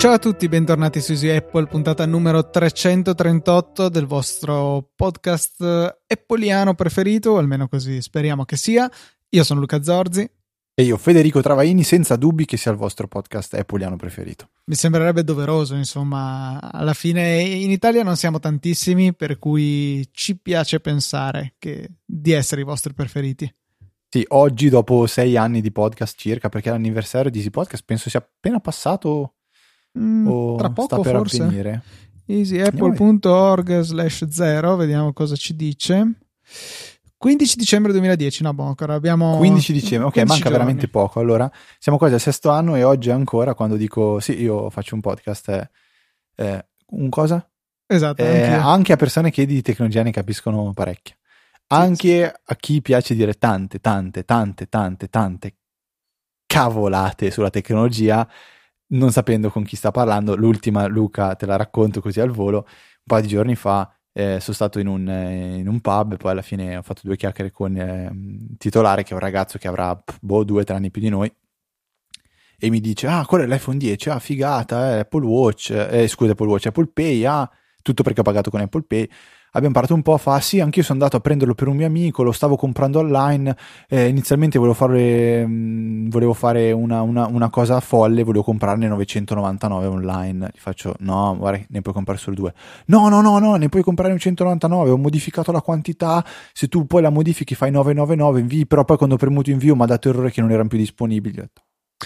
Ciao a tutti, bentornati su Easy Apple, puntata numero 338 del vostro podcast appleiano preferito, almeno così speriamo che sia. Io sono Luca Zorzi. E io, Federico Travaini, senza dubbi che sia il vostro podcast appleiano preferito. Mi sembrerebbe doveroso, insomma, alla fine in Italia non siamo tantissimi, per cui ci piace pensare che, di essere i vostri preferiti. Sì, oggi dopo sei anni di podcast circa, perché l'anniversario di Easy Podcast penso sia appena passato Mm, o tra poco sta per forse. avvenire. easyapple.org slash 0 vediamo cosa ci dice 15 dicembre 2010 no boh ancora abbiamo 15 dicembre, ok, 15 manca giorni. veramente poco. Allora, siamo quasi al sesto anno e oggi ancora quando dico sì, io faccio un podcast, è, è un cosa? esatto Eh, anche a persone che di tecnologia ne capiscono parecchio. Anche a chi piace dire tante, tante, tante, tante, tante cavolate sulla tecnologia, non sapendo con chi sta parlando. L'ultima, Luca, te la racconto così al volo. Un paio di giorni fa eh, sono stato in un, eh, in un pub e poi alla fine ho fatto due chiacchiere con eh, il titolare, che è un ragazzo che avrà boh, due o tre anni più di noi. E mi dice: Ah, quello è l'iPhone 10, ah, figata, eh, Apple Watch, eh, scusa, Apple Watch, Apple Pay, ah, tutto perché ho pagato con Apple Pay. Abbiamo parlato un po', fa sì, anch'io sono andato a prenderlo per un mio amico, lo stavo comprando online, eh, inizialmente volevo fare, mh, volevo fare una, una- una cosa folle, volevo comprarne 999 online. Gli faccio, no, guarda, ne puoi comprare solo due. No, no, no, no, ne puoi comprare 999, ho modificato la quantità, se tu poi la modifichi fai 999, invii, però poi quando ho premuto invio mi ha dato errore che non erano più disponibili.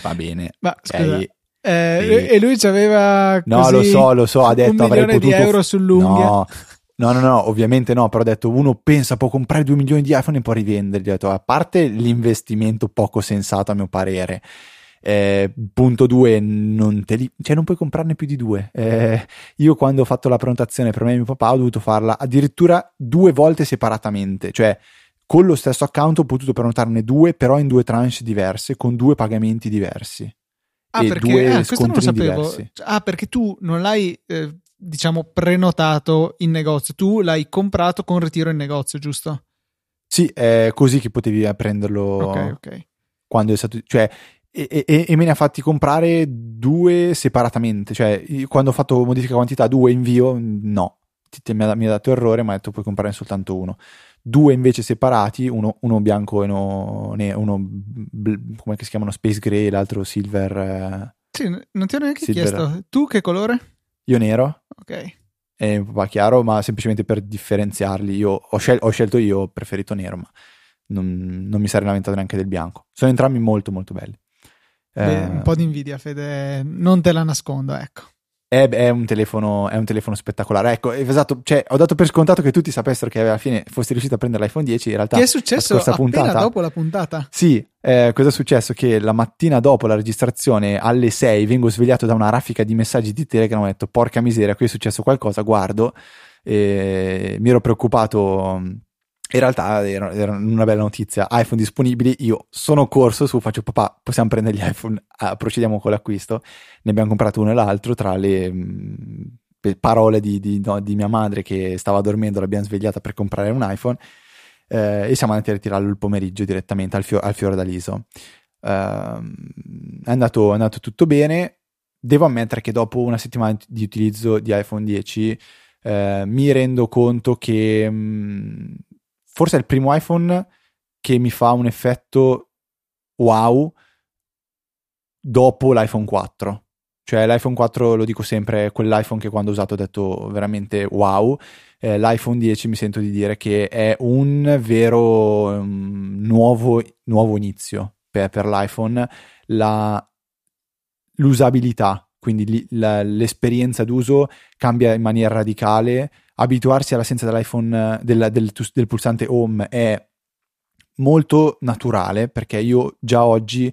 Va bene, ma scusa eh, sì. e lui ci aveva No, lo so, lo so, ha detto un avrei potuto di euro sull'unghia No, no, no, no, ovviamente no, però ho detto uno pensa può comprare 2 milioni di iPhone e poi rivenderli. Ho detto, a parte l'investimento poco sensato a mio parere, eh, punto 2, non, te li- cioè non puoi comprarne più di due. Eh, io quando ho fatto la prenotazione per me e mio papà ho dovuto farla addirittura due volte separatamente, cioè con lo stesso account ho potuto prenotarne due, però in due tranche diverse, con due pagamenti diversi. ah e perché due ah, questo non lo sapevo diversi. ah perché tu non l'hai eh, diciamo prenotato in negozio tu l'hai comprato con ritiro in negozio giusto? Sì, è così che potevi prenderlo ok ok quando è stato, cioè, e, e- e me ne ha fatti comprare due separatamente, cioè, io quando ho fatto modifica quantità, due invio, no, Ti- ti- mi, ha, mi ha dato errore, mi ha detto puoi comprare soltanto uno. Due invece separati, uno, uno bianco e uno, uno bl- come si chiamano, space gray, l'altro silver, eh, sì, non ti ho neanche Silver. chiesto tu che colore? Io nero ok e un po' chiaro, ma semplicemente per differenziarli. Io ho, scel- ho scelto io, ho preferito nero, ma non, non mi sarei lamentato neanche del bianco. Sono entrambi molto molto belli. Beh, Eh, un po' di invidia, Fede, non te la nascondo, ecco. È, è un telefono, è un telefono spettacolare. Ecco, esatto, cioè, ho dato per scontato che tutti sapessero che alla fine fossi riuscito a prendere l'iPhone 10. In realtà, che è successo la appena puntata, dopo la puntata? Sì, eh, cosa è successo? Che la mattina dopo la registrazione alle 6 vengo svegliato da una raffica di messaggi di Telegram. Ho detto, porca miseria, qui è successo qualcosa. Guardo, e mi ero preoccupato. In realtà era, era una bella notizia, iPhone disponibili, io sono corso su, faccio papà, possiamo prendere gli iPhone, Ah, procediamo con l'acquisto, ne abbiamo comprato uno e l'altro tra le mh, parole di, di- no, di mia madre che stava dormendo, l'abbiamo svegliata per comprare un iPhone eh, e siamo andati a ritirarlo il pomeriggio direttamente al, fio- al Fiordaliso. Ehm, è, andato, è andato tutto bene, devo ammettere che dopo una settimana di utilizzo di iPhone 10 eh, mi rendo conto che mh, forse è il primo iPhone che mi fa un effetto wow dopo l'iPhone 4. Cioè l'iPhone 4 lo dico sempre, è quell'iPhone che quando ho usato ho detto veramente wow. Eh, L'iPhone 10 mi sento di dire che è un vero um, nuovo, nuovo inizio per, per l'iPhone. La, l'usabilità, quindi li- la- l'esperienza d'uso cambia in maniera radicale. Abituarsi all'assenza dell'iPhone, del, del, del pulsante home è molto naturale perché io già oggi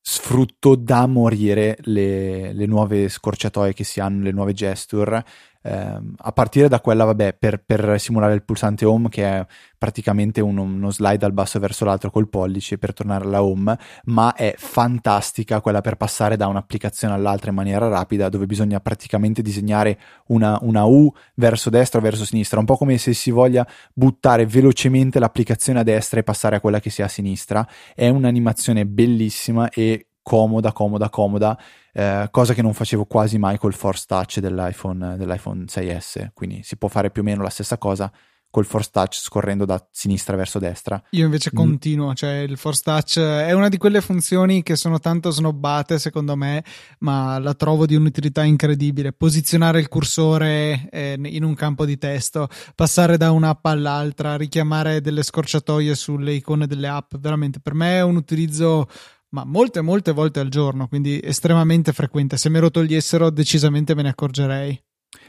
sfrutto da morire le, le nuove scorciatoie che si hanno, le nuove gesture. Eh, a partire da quella, vabbè, per, per, simulare il pulsante home, che è praticamente uno, uno slide dal basso verso l'altro col pollice per tornare alla home, ma è fantastica quella per passare da un'applicazione all'altra in maniera rapida, dove bisogna praticamente disegnare una, una U verso destra o verso sinistra, un po' come se si voglia buttare velocemente l'applicazione a destra e passare a quella che sia a sinistra. È un'animazione bellissima e comoda, comoda, comoda, eh, cosa che non facevo quasi mai col Force Touch dell'iPhone, dell'iPhone 6S, quindi si può fare più o meno la stessa cosa col Force Touch scorrendo da sinistra verso destra. Io invece mm. continuo, cioè il Force Touch è una di quelle funzioni che sono tanto snobbate secondo me, ma la trovo di un'utilità incredibile. Posizionare il cursore eh, in un campo di testo, passare da un'app all'altra, richiamare delle scorciatoie sulle icone delle app, veramente per me è un utilizzo ma molte molte volte al giorno, quindi estremamente frequente. Se me lo togliessero decisamente me ne accorgerei.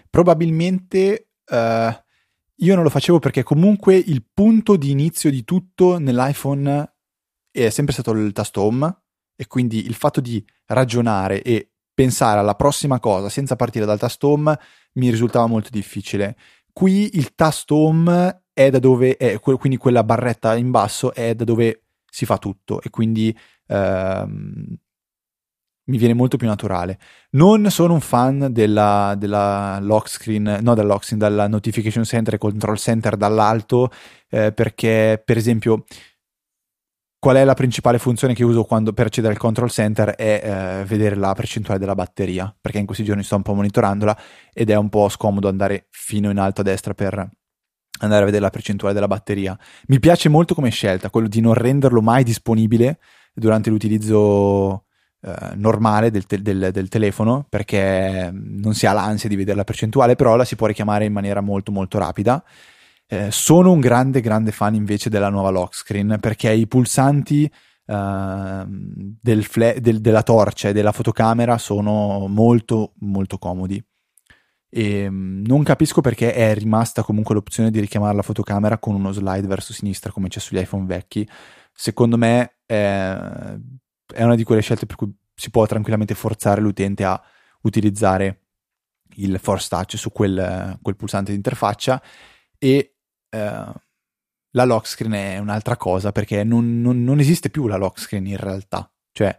Probabilmente uh, io non lo facevo perché comunque il punto di inizio di tutto nell'iPhone è sempre stato il tasto home e quindi il fatto di ragionare e pensare alla prossima cosa senza partire dal tasto home mi risultava molto difficile. Qui il tasto home è da dove è, quindi quella barretta in basso è da dove si fa tutto e quindi ehm, mi viene molto più naturale. Non sono un fan della, della lock screen, no della lock screen, dalla notification center e control center dall'alto, eh, perché per esempio qual è la principale funzione che uso quando, per accedere al control center è eh, vedere la percentuale della batteria, perché in questi giorni sto un po' monitorandola ed è un po' scomodo andare fino in alto a destra per andare a vedere la percentuale della batteria. Mi piace molto come scelta, quello di non renderlo mai disponibile durante l'utilizzo eh, normale del, te- del, del, telefono perché non si ha l'ansia di vedere la percentuale, però la si può richiamare in maniera molto molto rapida. Eh, sono un grande grande fan invece della nuova lock screen perché i pulsanti Uh, del fle- del, della torcia e della fotocamera sono molto molto comodi e um, non capisco perché è rimasta comunque l'opzione di richiamare la fotocamera con uno slide verso sinistra come c'è sugli iPhone vecchi secondo me è, è una di quelle scelte per cui si può tranquillamente forzare l'utente a utilizzare il Force Touch su quel, quel pulsante di interfaccia e eh, la lock screen è un'altra cosa perché non, non, non, esiste più la lock screen in realtà. Cioè,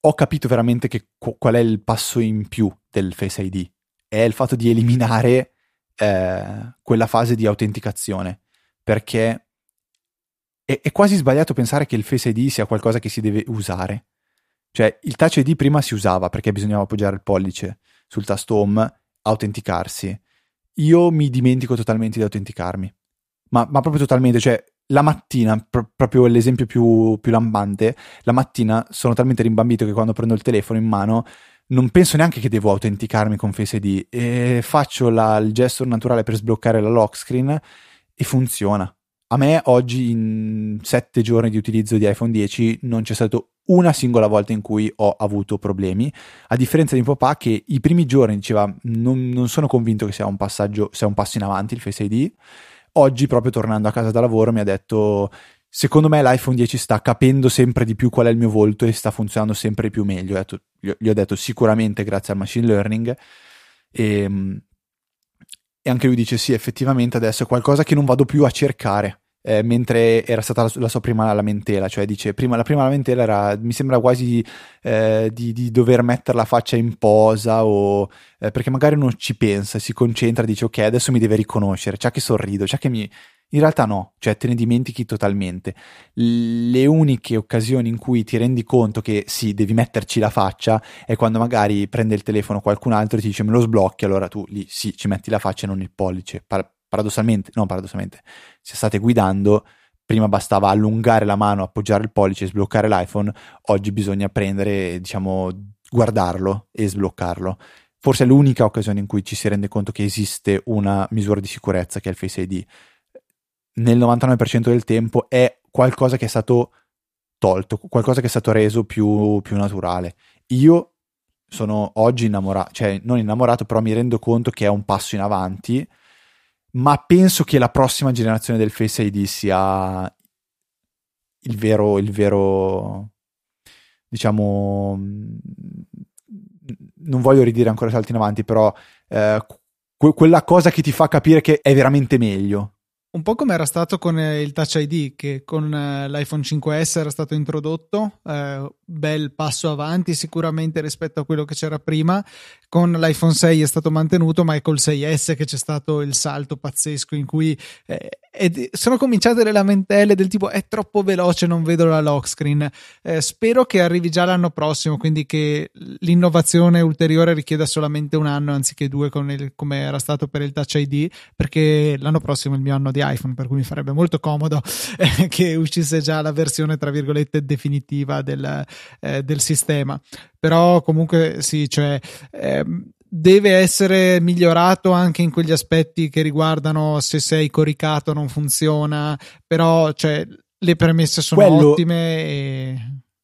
ho capito veramente che, qual è il passo in più del Face ID. È il fatto di eliminare eh, quella fase di autenticazione perché è, è quasi sbagliato pensare che il Face ID sia qualcosa che si deve usare. Cioè, il Touch ID prima si usava perché bisognava appoggiare il pollice sul tasto home, autenticarsi. Io mi dimentico totalmente di autenticarmi. Ma, ma proprio totalmente, cioè, la mattina, pr- proprio l'esempio più, più lampante, la mattina sono talmente rimbambito che quando prendo il telefono in mano non penso neanche che devo autenticarmi con Face ID e faccio la, il gesto naturale per sbloccare la lock screen e funziona a me oggi in sette giorni di utilizzo di iPhone 10 non c'è stato una singola volta in cui ho avuto problemi, a differenza di mio papà che i primi giorni diceva non, non sono convinto che sia un passaggio, sia un passo in avanti il Face ID, oggi proprio tornando a casa da lavoro mi ha detto secondo me l'iPhone 10 sta capendo sempre di più qual è il mio volto e sta funzionando sempre più meglio, detto, gli ho detto sicuramente grazie al machine learning e ehm, e anche lui dice sì, effettivamente adesso è qualcosa che non vado più a cercare. Eh, mentre era stata la, la, sua prima lamentela, cioè dice prima, la prima lamentela era mi sembra quasi eh, di, di, dover mettere la faccia in posa o eh, perché magari non ci pensa, si concentra, dice ok adesso mi deve riconoscere, c'è che sorrido, c'è che mi, in realtà no, cioè te ne dimentichi totalmente. Le uniche occasioni in cui ti rendi conto che sì, devi metterci la faccia è quando magari prende il telefono qualcun altro e ti dice me lo sblocchi, allora tu lì sì, ci metti la faccia e non il pollice. Par- paradossalmente, no paradossalmente, se state guidando, prima bastava allungare la mano, appoggiare il pollice e sbloccare l'iPhone, oggi bisogna prendere, diciamo, guardarlo e sbloccarlo. Forse è l'unica occasione in cui ci si rende conto che esiste una misura di sicurezza che è il Face ID nel 99% del tempo è qualcosa che è stato tolto, qualcosa che è stato reso più, più naturale. Io sono oggi innamorato, cioè non innamorato, però mi rendo conto che è un passo in avanti, ma penso che la prossima generazione del Face ID sia il vero, il vero, diciamo, non voglio ridire ancora salti in avanti, però eh, que- quella cosa che ti fa capire che è veramente meglio. Un po' come era stato con eh, il Touch ID, che con eh, l'iPhone 5S era stato introdotto, eh, bel passo avanti sicuramente rispetto a quello che c'era prima. Con l'iPhone 6 è stato mantenuto, ma è col 6S che c'è stato il salto pazzesco in cui eh, sono cominciate le lamentele del tipo è troppo veloce, non vedo la lock screen. Eh, spero che arrivi già l'anno prossimo, quindi che l'innovazione ulteriore richieda solamente un anno anziché due il, come era stato per il Touch ID, perché l'anno prossimo è il mio anno di di iPhone, per cui mi farebbe molto comodo eh, che uscisse già la versione, tra virgolette, definitiva del, eh, del sistema. Però comunque sì, cioè... Ehm, deve essere migliorato anche in quegli aspetti che riguardano se sei coricato non funziona, però cioè, le premesse sono Quello, ottime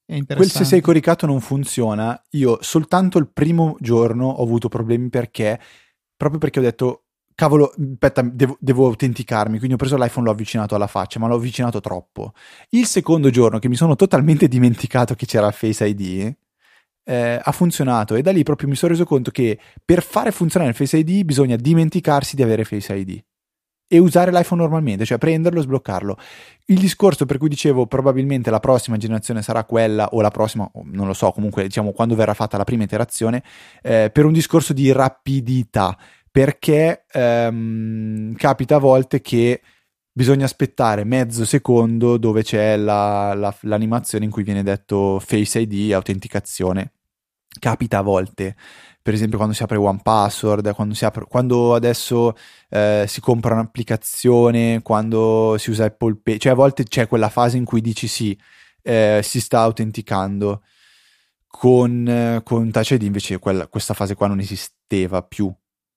e Quel se sei coricato non funziona. Io soltanto il primo giorno ho avuto problemi perché proprio perché ho detto cavolo, aspetta, devo, devo, autenticarmi, quindi ho preso l'iPhone, l'ho avvicinato alla faccia, ma l'ho avvicinato troppo. Il secondo giorno che mi sono totalmente dimenticato che c'era Face ID, eh, ha funzionato e da lì proprio mi sono reso conto che per fare funzionare il Face ID bisogna dimenticarsi di avere Face ID e usare l'iPhone normalmente, cioè prenderlo e sbloccarlo. Il discorso per cui dicevo probabilmente la prossima generazione sarà quella o la prossima, non lo so, comunque diciamo quando verrà fatta la prima iterazione, eh, per un discorso di rapidità perché ehm, capita a volte che bisogna aspettare mezzo secondo dove c'è la, la, l'animazione in cui viene detto Face ID, autenticazione. Capita a volte, per esempio quando si apre One Password, quando, si apre, quando adesso eh, si compra un'applicazione, quando si usa Apple Pay, cioè a volte c'è quella fase in cui dici sì, eh, si sta autenticando. Con, con Touch ID invece quella, questa fase qua non esisteva più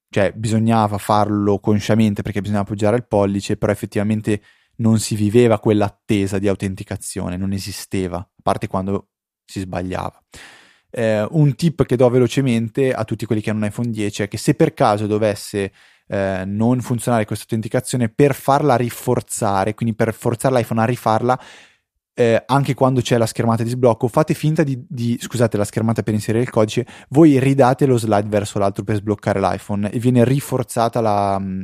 cioè bisognava farlo consciamente perché bisognava appoggiare il pollice, però effettivamente non si viveva quell'attesa di autenticazione, non esisteva, a parte quando si sbagliava. Eh, un tip che do velocemente a tutti quelli che hanno un iPhone 10 è che se per caso dovesse eh, non funzionare questa autenticazione, per farla rinforzare, quindi per forzare l'iPhone a rifarla, eh, anche quando c'è la schermata di sblocco, fate finta di, di, scusate, la schermata per inserire il codice, voi ridate lo slide verso l'altro per sbloccare l'iPhone e viene rinforzata la, mm,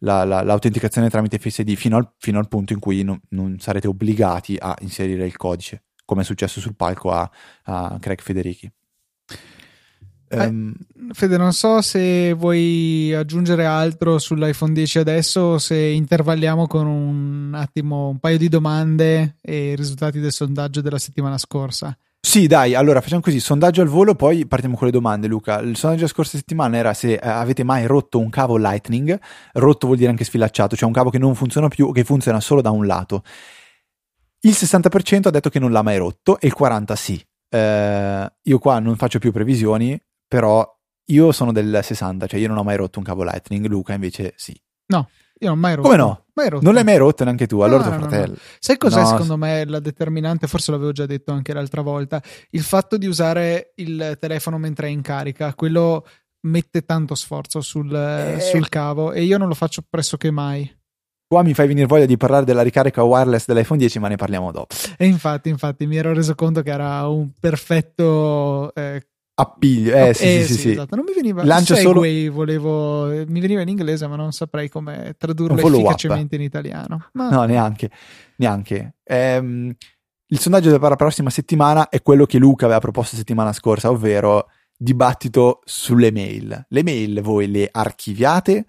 la, la, l'autenticazione tramite Face ID fino al, fino al punto in cui non, non, sarete obbligati a inserire il codice, come è successo sul palco a, a Craig Federichi. Um, Fede, non so se vuoi aggiungere altro sull'iPhone 10 adesso o se intervalliamo con un attimo un paio di domande e i risultati del sondaggio della settimana scorsa. Sì, dai, allora facciamo così, sondaggio al volo, poi partiamo con le domande, Luca. Il sondaggio della scorsa settimana era se eh, avete mai rotto un cavo Lightning, rotto vuol dire anche sfilacciato, cioè un cavo che non funziona più o che funziona solo da un lato. Il 60% ha detto che non l'ha mai rotto e il 40% sì. Eh, io qua non faccio più previsioni, però io sono del 60, cioè io non ho mai rotto un cavo Lightning, Luca invece sì. No, io non ho mai rotto. Come no? Mai rotto. Non l'hai mai rotto neanche tu, allora no, tuo no, fratello. No, Sai cos'è secondo me la determinante? Forse l'avevo già detto anche l'altra volta. Il fatto di usare il telefono mentre è in carica, quello mette tanto sforzo sul, eh... sul cavo e io non lo faccio pressoché mai. Qua mi fai venire voglia di parlare della ricarica wireless dell'iPhone 10, ma ne parliamo dopo. E infatti, infatti, mi ero reso conto che era un perfetto eh, Appiglio, eh, sì, eh, sì, sì, sì, esatto. Non mi veniva Lancio Segway, solo... volevo, mi veniva in inglese, ma non saprei come tradurlo efficacemente in italiano. Ma... No, neanche, neanche. Ehm, il sondaggio per la prossima settimana è quello che Luca aveva proposto settimana scorsa, ovvero dibattito sulle mail. Le mail voi le archiviate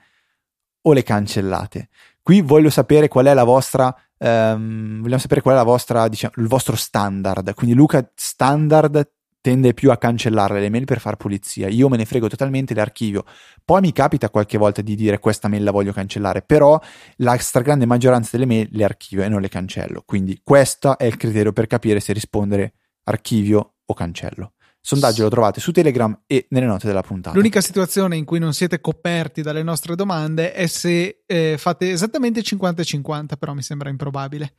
o le cancellate? Qui voglio sapere qual è la vostra Um, vogliamo sapere qual è la vostra, diciamo, il vostro standard. Quindi, Luca, standard tende più a cancellare le mail per far pulizia. Io me ne frego totalmente, le archivio. Poi mi capita qualche volta di dire questa mail la voglio cancellare, però la stragrande maggioranza delle mail le archivio e non le cancello. Quindi questo è il criterio per capire se rispondere archivio o cancello. Sondaggio lo trovate su Telegram e nelle note della puntata. L'unica situazione in cui non siete coperti dalle nostre domande è se eh, fate esattamente 50-50, però mi sembra improbabile.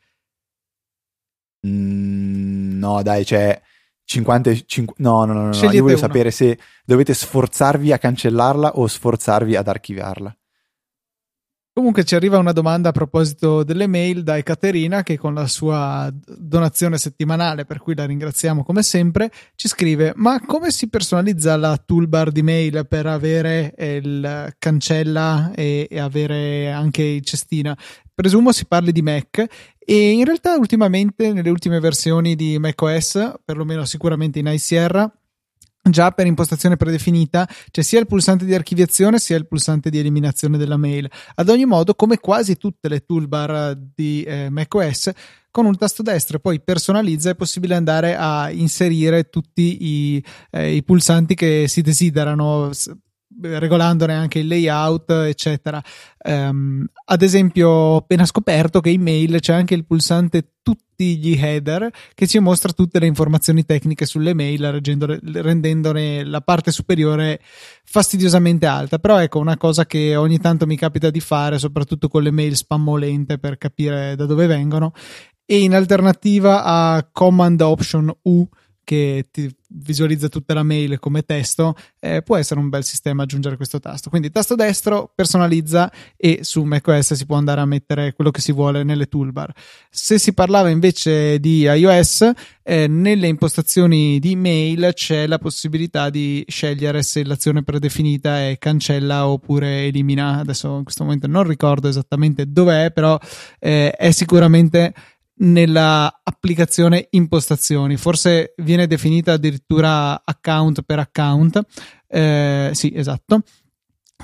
Mm, no, dai, cioè 50, 5, no, no, no, no, io voglio uno. sapere se dovete sforzarvi a cancellarla o sforzarvi ad archiviarla. Comunque ci arriva una domanda a proposito delle mail da Ekaterina che con la sua donazione settimanale, per cui la ringraziamo come sempre, ci scrive ma come si personalizza la toolbar di mail per avere il cancella e, e avere anche il cestina? Presumo si parli di Mac e in realtà ultimamente nelle ultime versioni di macOS, perlomeno sicuramente in iSierra, già per impostazione predefinita c'è sia il pulsante di archiviazione sia il pulsante di eliminazione della mail. Ad ogni modo, come quasi tutte le toolbar di eh, macOS, con un tasto destro poi personalizza è possibile andare a inserire tutti i, eh, i pulsanti che si desiderano regolandone anche il layout, eccetera. Um, ad esempio, ho appena scoperto che in mail c'è anche il pulsante tutti gli header che ci mostra tutte le informazioni tecniche sulle mail, rendendone la parte superiore fastidiosamente alta. Però ecco, una cosa che ogni tanto mi capita di fare, soprattutto con le mail spammolente per capire da dove vengono. E in alternativa a Command Option U che ti visualizza tutta la mail come testo, eh, può essere un bel sistema aggiungere questo tasto. Quindi tasto destro personalizza e su macOS si può andare a mettere quello che si vuole nelle toolbar. Se si parlava invece di iOS, eh, nelle impostazioni di mail c'è la possibilità di scegliere se l'azione predefinita è cancella oppure elimina. Adesso in questo momento non ricordo esattamente dov'è, però eh, è sicuramente nella applicazione impostazioni. Forse viene definita addirittura account per account. Eh, sì, esatto.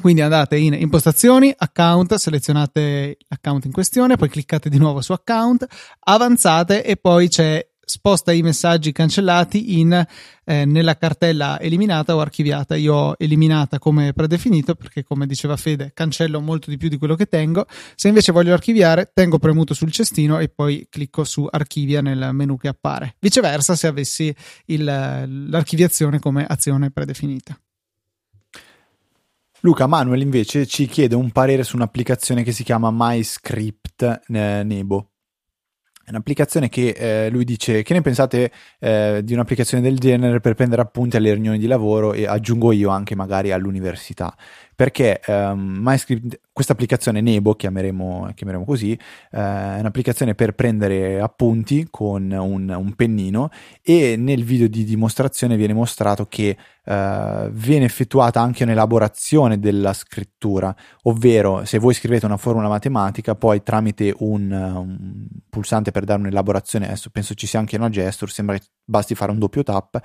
Quindi andate in impostazioni, account, selezionate l'account in questione, poi cliccate di nuovo su account, avanzate e poi c'è sposta i messaggi cancellati in, eh, nella cartella eliminata o archiviata. Io ho eliminata come predefinito perché, come diceva Fede, cancello molto di più di quello che tengo. Se invece voglio archiviare, tengo premuto sul cestino e poi clicco su archivia nel menu che appare. Viceversa, se avessi il, l'archiviazione come azione predefinita. Luca Manuel invece ci chiede un parere su un'applicazione che si chiama MyScript eh, Nebo. È un'applicazione che eh, lui dice: Che ne pensate eh, di un'applicazione del genere per prendere appunti alle riunioni di lavoro e aggiungo io anche magari all'università? Perché um, MyScript, questa applicazione Nebo, chiameremo, chiameremo così, uh, è un'applicazione per prendere appunti con un, un, pennino e nel video di dimostrazione viene mostrato che uh, viene effettuata anche un'elaborazione della scrittura, ovvero se voi scrivete una formula matematica, poi tramite un, un pulsante per dare un'elaborazione, adesso penso ci sia anche una gesture, sembra che basti fare un doppio tap,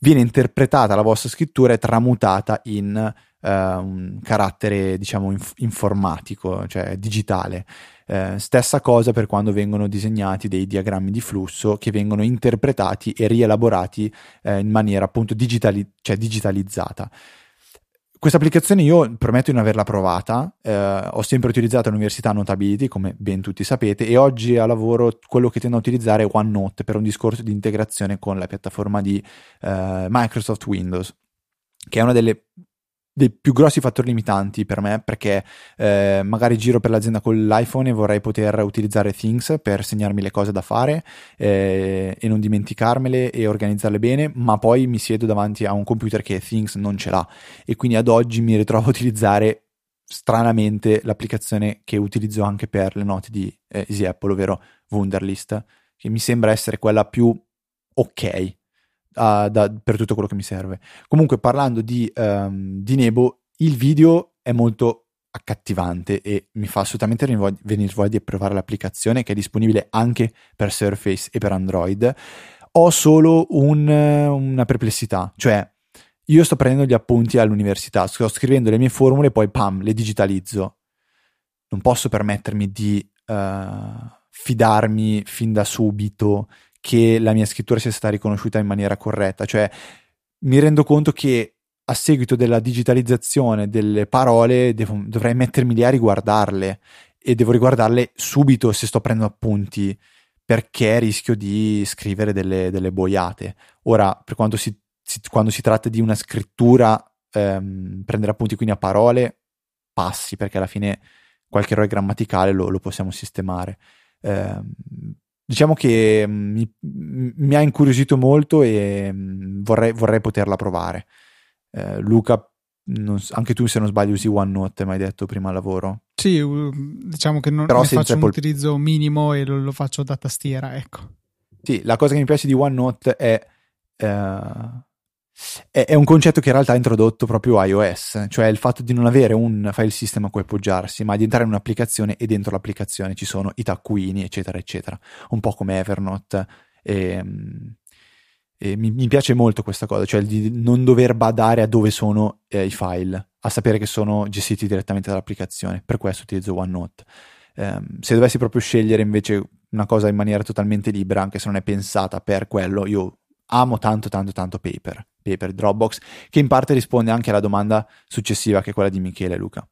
viene interpretata la vostra scrittura e tramutata in uh, un carattere, diciamo, inf- informatico, cioè digitale. Uh, stessa cosa per quando vengono disegnati dei diagrammi di flusso che vengono interpretati e rielaborati uh, in maniera appunto digitali- cioè digitalizzata. Questa applicazione io prometto di non averla provata, eh, ho sempre utilizzato all'università Notability, come ben tutti sapete, e oggi a lavoro quello che tendo a utilizzare è OneNote per un discorso di integrazione con la piattaforma di eh, Microsoft Windows, che è una delle dei più grossi fattori limitanti per me perché eh, magari giro per l'azienda con l'iPhone e vorrei poter utilizzare Things per segnarmi le cose da fare eh, e non dimenticarmele e organizzarle bene, ma poi mi siedo davanti a un computer che Things non ce l'ha. E quindi ad oggi mi ritrovo a utilizzare stranamente l'applicazione che utilizzo anche per le note di eh, Easy Apple, ovvero Wunderlist, che mi sembra essere quella più ok uh, da, per tutto quello che mi serve. Comunque, parlando di, um, di Nebo, il video è molto accattivante e mi fa assolutamente venire voglia di provare l'applicazione che è disponibile anche per Surface e per Android. Ho solo un, una perplessità, cioè io sto prendendo gli appunti all'università, sto scrivendo le mie formule e poi pam, le digitalizzo. Non posso permettermi di uh, fidarmi fin da subito che la mia scrittura sia stata riconosciuta in maniera corretta. Cioè, mi rendo conto che a seguito della digitalizzazione delle parole devo, dovrei mettermi lì a riguardarle e devo riguardarle subito se sto prendendo appunti perché rischio di scrivere delle, delle boiate. Ora, per quanto si, si, quando si tratta di una scrittura, ehm, prendere appunti quindi a parole, passi perché alla fine qualche errore grammaticale lo, lo possiamo sistemare. Eh, diciamo che mm, mi, mi, ha incuriosito molto e mm, vorrei, vorrei poterla provare. Eh, Luca non, anche tu se non sbaglio usi OneNote, mi hai detto prima al lavoro. Sì, diciamo che non Però ne faccio Apple... un utilizzo minimo e lo, lo, faccio da tastiera, ecco. Sì, la cosa che mi piace di OneNote è, uh, è, è, un concetto che in realtà ha introdotto proprio iOS, cioè il fatto di non avere un file system a cui appoggiarsi, ma di entrare in un'applicazione e dentro l'applicazione ci sono i taccuini, eccetera, eccetera. Un po' come Evernote. E, ehm, e mi, mi, piace molto questa cosa, cioè di non dover badare a dove sono eh, i file, a sapere che sono gestiti direttamente dall'applicazione. Per questo utilizzo OneNote. Um, se dovessi proprio scegliere invece una cosa in maniera totalmente libera, anche se non è pensata per quello, io amo tanto tanto tanto Paper, Paper Dropbox, che in parte risponde anche alla domanda successiva che è quella di Michele e Luca.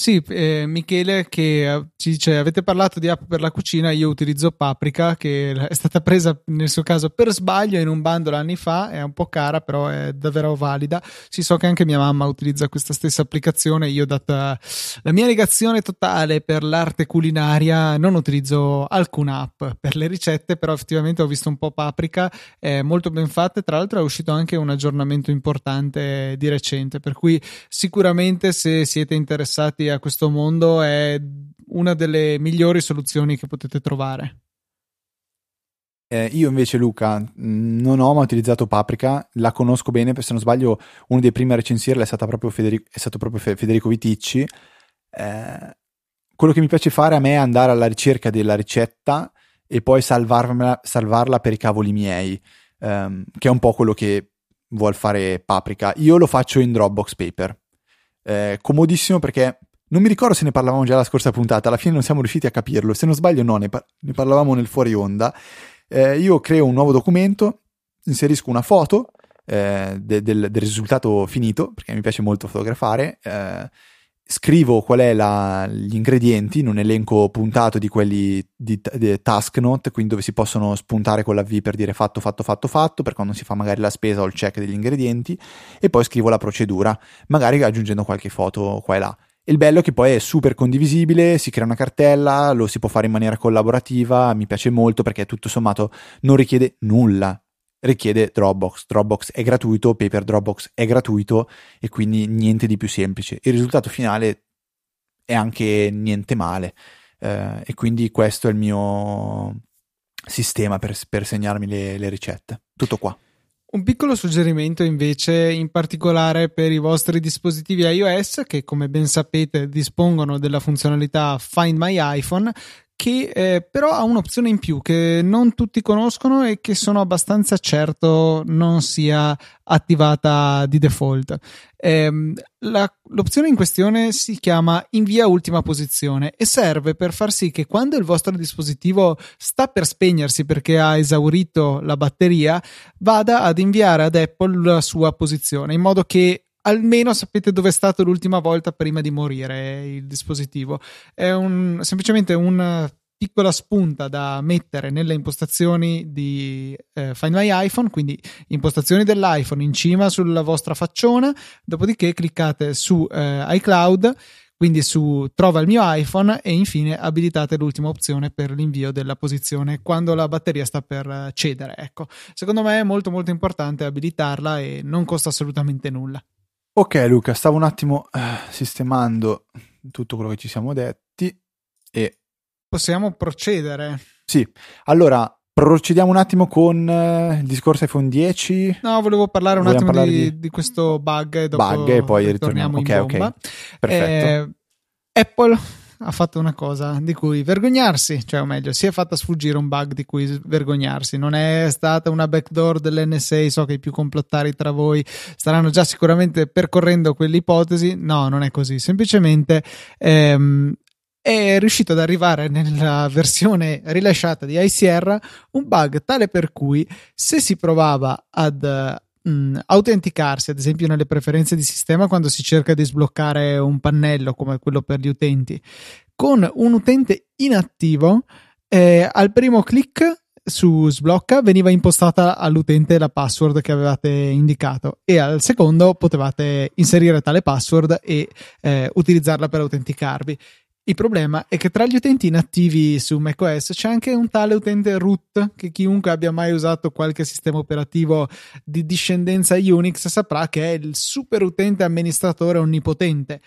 Sì, eh, Michele che eh, ci dice avete parlato di app per la cucina, io utilizzo Paprika che è stata presa nel suo caso per sbaglio in un bundle anni fa, è un po' cara però è davvero valida. Sì, so che anche mia mamma utilizza questa stessa applicazione, io data la mia negazione totale per l'arte culinaria non utilizzo alcuna app per le ricette, però effettivamente ho visto un po' Paprika, è molto ben fatta tra l'altro è uscito anche un aggiornamento importante di recente, per cui sicuramente se siete interessati a questo mondo è una delle migliori soluzioni che potete trovare. Eh, io invece, Luca, non ho mai utilizzato Paprika, la conosco bene, se non sbaglio, uno dei primi a recensirla è, stata proprio Federico, è stato proprio Federico Viticci. Eh, quello che mi piace fare a me è andare alla ricerca della ricetta e poi salvarla per i cavoli miei, ehm, che è un po' quello che vuol fare Paprika. Io lo faccio in Dropbox Paper. Eh, comodissimo perché non mi ricordo se ne parlavamo già la scorsa puntata, alla fine non siamo riusciti a capirlo. Se non sbaglio, no, ne, par- ne parlavamo nel fuori onda. Eh, io creo un nuovo documento, inserisco una foto eh, de- del-, del, risultato finito, perché mi piace molto fotografare. Eh, scrivo qual è la, gli ingredienti in un elenco puntato di quelli di, di task note, quindi dove si possono spuntare con la V per dire fatto, fatto, fatto, fatto, per quando si fa magari la spesa o il check degli ingredienti, e poi scrivo la procedura, magari aggiungendo qualche foto qua e là. Il bello è che poi è super condivisibile, si crea una cartella, lo si può fare in maniera collaborativa, mi piace molto perché tutto sommato non richiede nulla, richiede Dropbox. Dropbox è gratuito, Paper Dropbox è gratuito e quindi niente di più semplice. Il risultato finale è anche niente male eh, e quindi questo è il mio sistema per, per segnarmi le, le ricette. Tutto qua. Un piccolo suggerimento invece, in particolare per i vostri dispositivi iOS che come ben sapete dispongono della funzionalità Find My iPhone, che eh, però ha un'opzione in più che non tutti conoscono e che sono abbastanza certo non sia attivata di default. Eh, la, l'opzione in questione si chiama invia ultima posizione e serve per far sì che quando il vostro dispositivo sta per spegnersi perché ha esaurito la batteria, vada ad inviare ad Apple la sua posizione in modo che almeno sapete dove è stato l'ultima volta prima di morire il dispositivo. È un, semplicemente una piccola spunta da mettere nelle impostazioni di eh, Find My iPhone, quindi impostazioni dell'iPhone in cima sulla vostra facciona, dopodiché cliccate su eh, iCloud quindi su trova il mio iPhone e infine abilitate l'ultima opzione per l'invio della posizione quando la batteria sta per eh, cedere. Ecco, secondo me è molto molto importante abilitarla e non costa assolutamente nulla. Ok Luca, stavo un attimo uh, sistemando tutto quello che ci siamo detti e... Possiamo procedere. Sì, allora procediamo un attimo con uh, il discorso iPhone 10. No, volevo parlare un Vogliamo attimo di, di... di, questo bug e dopo bug e poi ritorniamo. ritorniamo ok, ok. Perfetto. Eh, Apple ha fatto una cosa di cui vergognarsi, cioè o meglio, si è fatta sfuggire un bug di cui vergognarsi. Non è stata una backdoor dell'NSA, so che i più complottari tra voi staranno già sicuramente percorrendo quell'ipotesi. No, non è così. Semplicemente ehm, è riuscito ad arrivare nella versione rilasciata di iSierra un bug tale per cui se si provava ad mh, autenticarsi, ad esempio nelle preferenze di sistema quando si cerca di sbloccare un pannello come quello per gli utenti, con un utente inattivo, eh, al primo clic su sblocca veniva impostata all'utente la password che avevate indicato e al secondo potevate inserire tale password e eh, utilizzarla per autenticarvi Il problema è che tra gli utenti inattivi su macOS c'è anche un tale utente root che chiunque abbia mai usato qualche sistema operativo di discendenza Unix saprà che è il super utente amministratore onnipotente.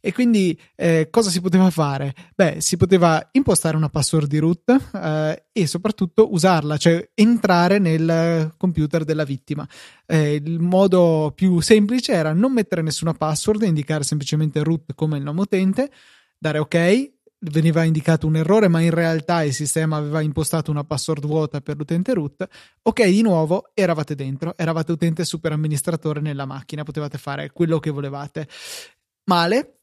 E quindi eh, cosa si poteva fare? Beh, si poteva impostare una password di root eh, e soprattutto usarla, cioè entrare nel computer della vittima. Eh, il modo più semplice era non mettere nessuna password, indicare semplicemente root come il nome utente dare ok, veniva indicato un errore, ma in realtà il sistema aveva impostato una password vuota per l'utente root. Ok, di nuovo eravate dentro, eravate utente super amministratore nella macchina, potevate fare quello che volevate. Male.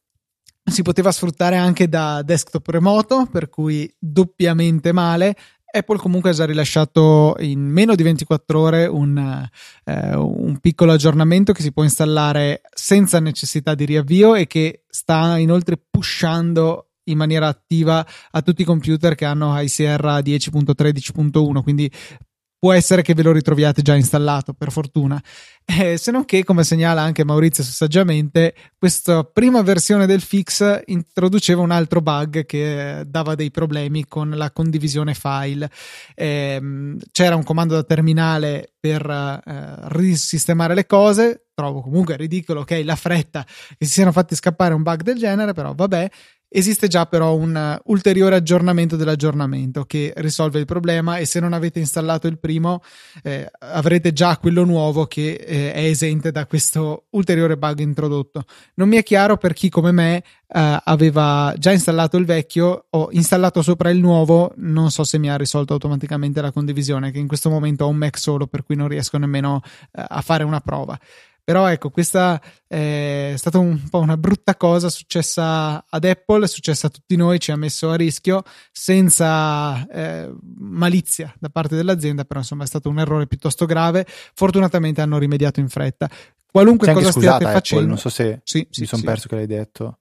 Si poteva sfruttare anche da desktop remoto, per cui doppiamente male. Apple comunque ha già rilasciato in meno di 24 ore un, eh, un, piccolo aggiornamento che si può installare senza necessità di riavvio e che sta inoltre pushando in maniera attiva a tutti i computer che hanno ICR 10.13.1 quindi può essere che ve lo ritroviate già installato, per fortuna. Eh, se non che, come segnala anche Maurizio saggiamente, questa prima versione del fix introduceva un altro bug che dava dei problemi con la condivisione file. Eh, c'era un comando da terminale per eh, risistemare le cose. Trovo comunque ridicolo, ok, la fretta che si siano fatti scappare un bug del genere, però vabbè. Esiste già però un ulteriore aggiornamento dell'aggiornamento che risolve il problema e se non avete installato il primo eh, avrete già quello nuovo che eh, è esente da questo ulteriore bug introdotto. Non mi è chiaro per chi come me eh, aveva già installato il vecchio, ho installato sopra il nuovo, non so se mi ha risolto automaticamente la condivisione che in questo momento ho un Mac solo per cui non riesco nemmeno eh, a fare una prova. Però ecco, questa è stata un po' una brutta cosa successa ad Apple, è successa a tutti noi, ci ha messo a rischio senza eh, malizia da parte dell'azienda, però insomma è stato un errore piuttosto grave. Fortunatamente hanno rimediato in fretta. Qualunque cosa stiate Apple, facendo, non so se sì, mi sono sì. perso che l'hai detto.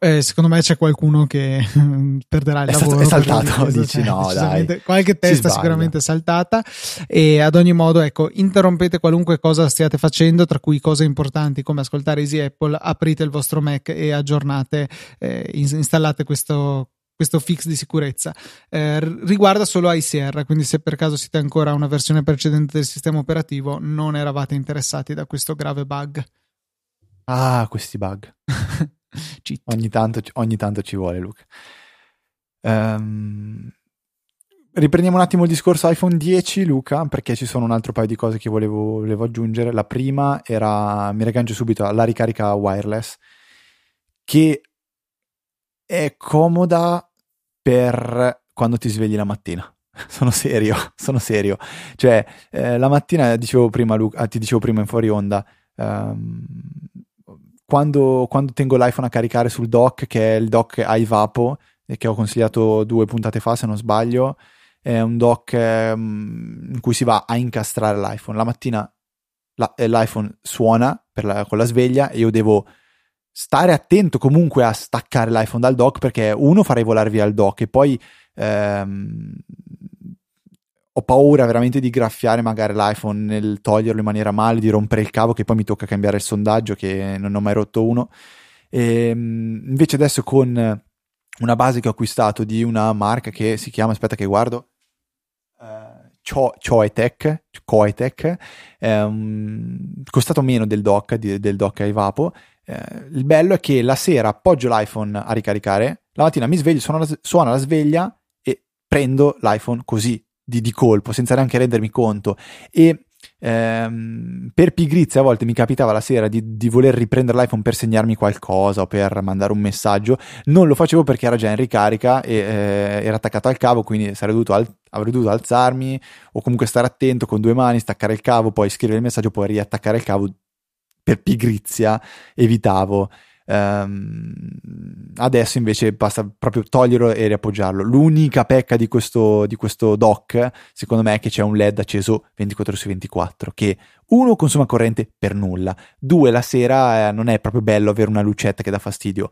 Eh, secondo me c'è qualcuno che perderà il è lavoro. Stato, è saltato, dici no, dai. Qualche testa sicuramente è saltata e ad ogni modo, ecco, interrompete qualunque cosa stiate facendo, tra cui cose importanti come ascoltare Easy Apple, aprite il vostro Mac e aggiornate, eh, installate questo, questo fix di sicurezza. Eh, riguarda solo ICR, quindi se per caso siete ancora a una versione precedente del sistema operativo, non eravate interessati da questo grave bug. Ah, questi bug. ogni, tanto, ogni tanto, ci vuole, Luca. Um, riprendiamo un attimo il discorso iPhone 10, Luca, perché ci sono un altro paio di cose che volevo, volevo aggiungere. La prima era, mi riaggancio subito, alla ricarica wireless, che è comoda per quando ti svegli la mattina. sono serio, sono serio. Cioè, eh, la mattina, dicevo prima, Luca, ti dicevo prima in fuori onda, um, quando, quando, tengo l'iPhone a caricare sul dock, che è il dock iVapo, che ho consigliato due puntate fa se non sbaglio, è un dock um, in cui si va a incastrare l'iPhone. La mattina la, eh, l'iPhone suona la, con la sveglia e io devo stare attento comunque a staccare l'iPhone dal dock perché uno farei volare via il dock e poi ehm, ho paura veramente di graffiare magari l'iPhone nel toglierlo in maniera male, di rompere il cavo che poi mi tocca cambiare il sondaggio che non ho mai rotto uno. E, ehm, invece adesso con una base che ho acquistato di una marca che si chiama, aspetta che guardo, Cho, Choetech, Coetech, um, costato meno del dock, di, del dock iVapo. Uh, il bello è che la sera appoggio l'iPhone a ricaricare, la mattina mi sveglio, suona la, suona la sveglia e prendo l'iPhone così di, di colpo, senza neanche rendermi conto. E ehm, per pigrizia a volte mi capitava la sera di, di, voler riprendere l'iPhone per segnarmi qualcosa o per mandare un messaggio. Non lo facevo perché era già in ricarica e eh, era attaccato al cavo, quindi dovuto al- avrei dovuto alzarmi o comunque stare attento con due mani, staccare il cavo, poi scrivere il messaggio, poi riattaccare il cavo. Per pigrizia evitavo Um, adesso invece basta proprio toglierlo e riappoggiarlo. L'unica pecca di questo, di questo dock, secondo me, è che c'è un LED acceso 24 su 24, che uno consuma corrente per nulla, due la sera eh, non è proprio bello avere una lucetta che dà fastidio.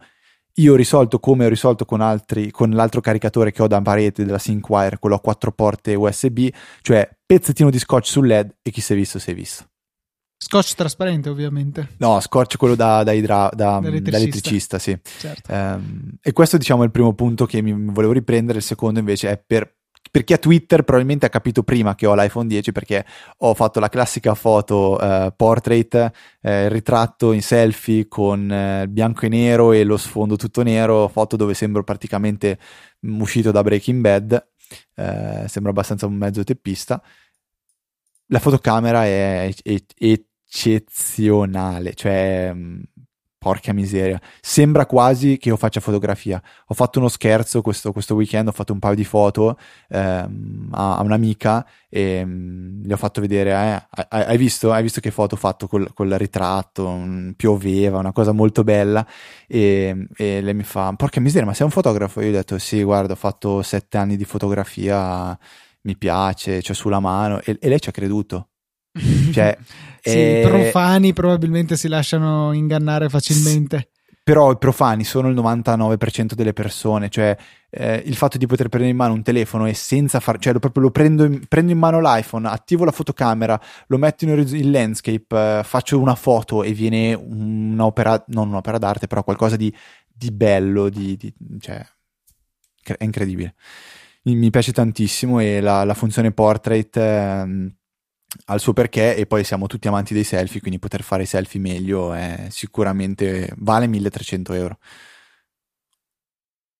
Io ho risolto come ho risolto con, altri, con l'altro caricatore che ho da parete della SyncWire, quello a quattro porte USB, cioè pezzettino di scotch sul LED e chi si è visto si è visto. Scotch trasparente, ovviamente. No, scotch quello da, da, idra- da, da elettricista, sì. Certo. Um, e questo, diciamo, è il primo punto che mi volevo riprendere. Il secondo, invece, è per per chi ha Twitter probabilmente ha capito prima che ho l'iPhone 10 perché ho fatto la classica foto uh, portrait, eh, il ritratto in selfie con eh, bianco e nero e lo sfondo tutto nero, foto dove sembro praticamente uscito da Breaking Bad, eh, sembra abbastanza un mezzo teppista. La fotocamera è, eccezionale, cioè mm, porca miseria, sembra quasi che io faccia fotografia. Ho fatto uno scherzo questo, questo weekend, ho fatto un paio di foto ehm, a, a, un'amica e mh, mm, le ho fatto vedere, eh, hai, visto? Hai visto che foto ho fatto col, col ritratto? Un, pioveva, una cosa molto bella e, e, lei mi fa, porca miseria, ma sei un fotografo? Io ho detto, sì, guarda, ho fatto sette anni di fotografia, mi piace, c'è sulla mano e, e lei ci ha creduto. Cioè, sì, i profani probabilmente si lasciano ingannare facilmente. Però i profani sono il 99% delle persone, cioè eh, il fatto di poter prendere in mano un telefono e senza far, cioè lo, proprio lo prendo in, prendo in mano l'iPhone, attivo la fotocamera, lo metto in, in landscape, eh, faccio una foto e viene un'opera, non un'opera d'arte, però qualcosa di, di bello, di, di, cioè è incredibile. Mi, piace tantissimo e la, la funzione portrait... Eh, al suo perché e poi siamo tutti amanti dei selfie, quindi poter fare i selfie meglio è sicuramente vale 1300 euro.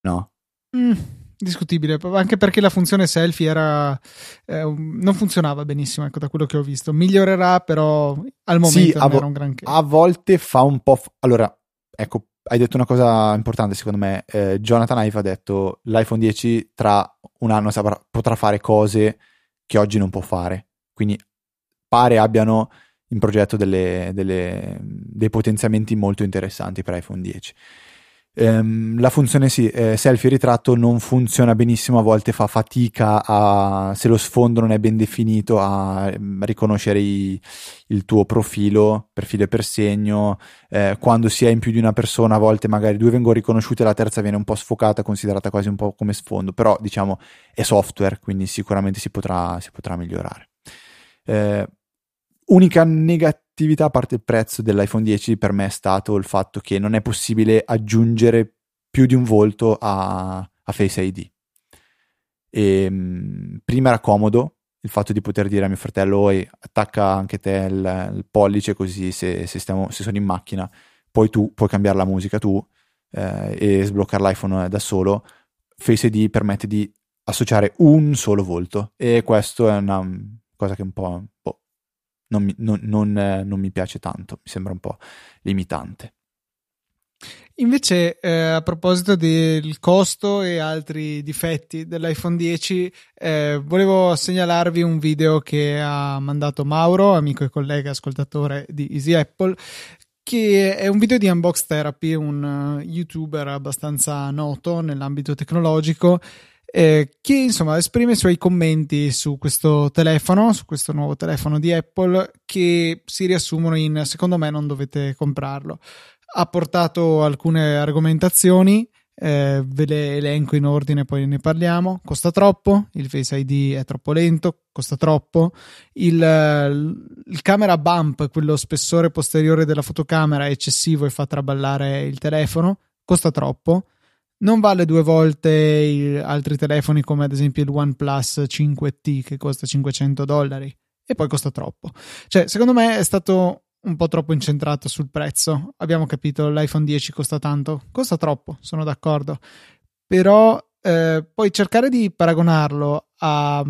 No? Mm, discutibile, anche perché la funzione selfie era eh, non funzionava benissimo, ecco, da quello che ho visto. Migliorerà, però al momento sì, non vo- era un granché. A volte fa un po'... F- allora, ecco, hai detto una cosa importante secondo me. Eh, Jonathan Ive ha detto l'iPhone 10 tra un anno saprà, potrà fare cose che oggi non può fare. Quindi pare abbiano in progetto delle, delle, dei potenziamenti molto interessanti per iPhone 10. Um, la funzione sì, eh, selfie ritratto non funziona benissimo, a volte fa fatica a, se lo sfondo non è ben definito a um, riconoscere i, il tuo profilo per filo e per segno, eh, quando si è in più di una persona a volte magari due vengono riconosciute e la terza viene un po' sfocata, considerata quasi un po' come sfondo, però diciamo è software, quindi sicuramente si potrà, si potrà migliorare. Eh, unica negatività a parte il prezzo dell'iPhone 10 per me è stato il fatto che non è possibile aggiungere più di un volto a, a Face ID. E, ehm, prima era comodo il fatto di poter dire a mio fratello attacca anche te il, il pollice così se, se, stiamo, se, sono in macchina poi tu puoi cambiare la musica tu eh, e sbloccare l'iPhone da solo Face ID permette di associare un solo volto e questo è una cosa che un po' boh, non mi, non, non, eh, non mi piace tanto, mi sembra un po' limitante. Invece, eh, a proposito del costo e altri difetti dell'iPhone 10, eh, volevo segnalarvi un video che ha mandato Mauro, amico e collega ascoltatore di Easy Apple, che è un video di Unbox Therapy, un uh, youtuber abbastanza noto nell'ambito tecnologico eh, che insomma esprime i suoi commenti su questo telefono, su questo nuovo telefono di Apple, che si riassumono in secondo me non dovete comprarlo. Ha portato alcune argomentazioni, eh, ve le elenco in ordine, poi ne parliamo. Costa troppo, il Face ID è troppo lento, costa troppo. Il, il, camera bump, quello spessore posteriore della fotocamera, è eccessivo e fa traballare il telefono, costa troppo non vale due volte altri telefoni come ad esempio il OnePlus 5T che costa 500 dollari e poi costa troppo. Cioè, secondo me è stato un po' troppo incentrato sul prezzo. Abbiamo capito, l'iPhone 10 costa tanto, costa troppo, sono d'accordo. Però eh, poi cercare di paragonarlo a, a,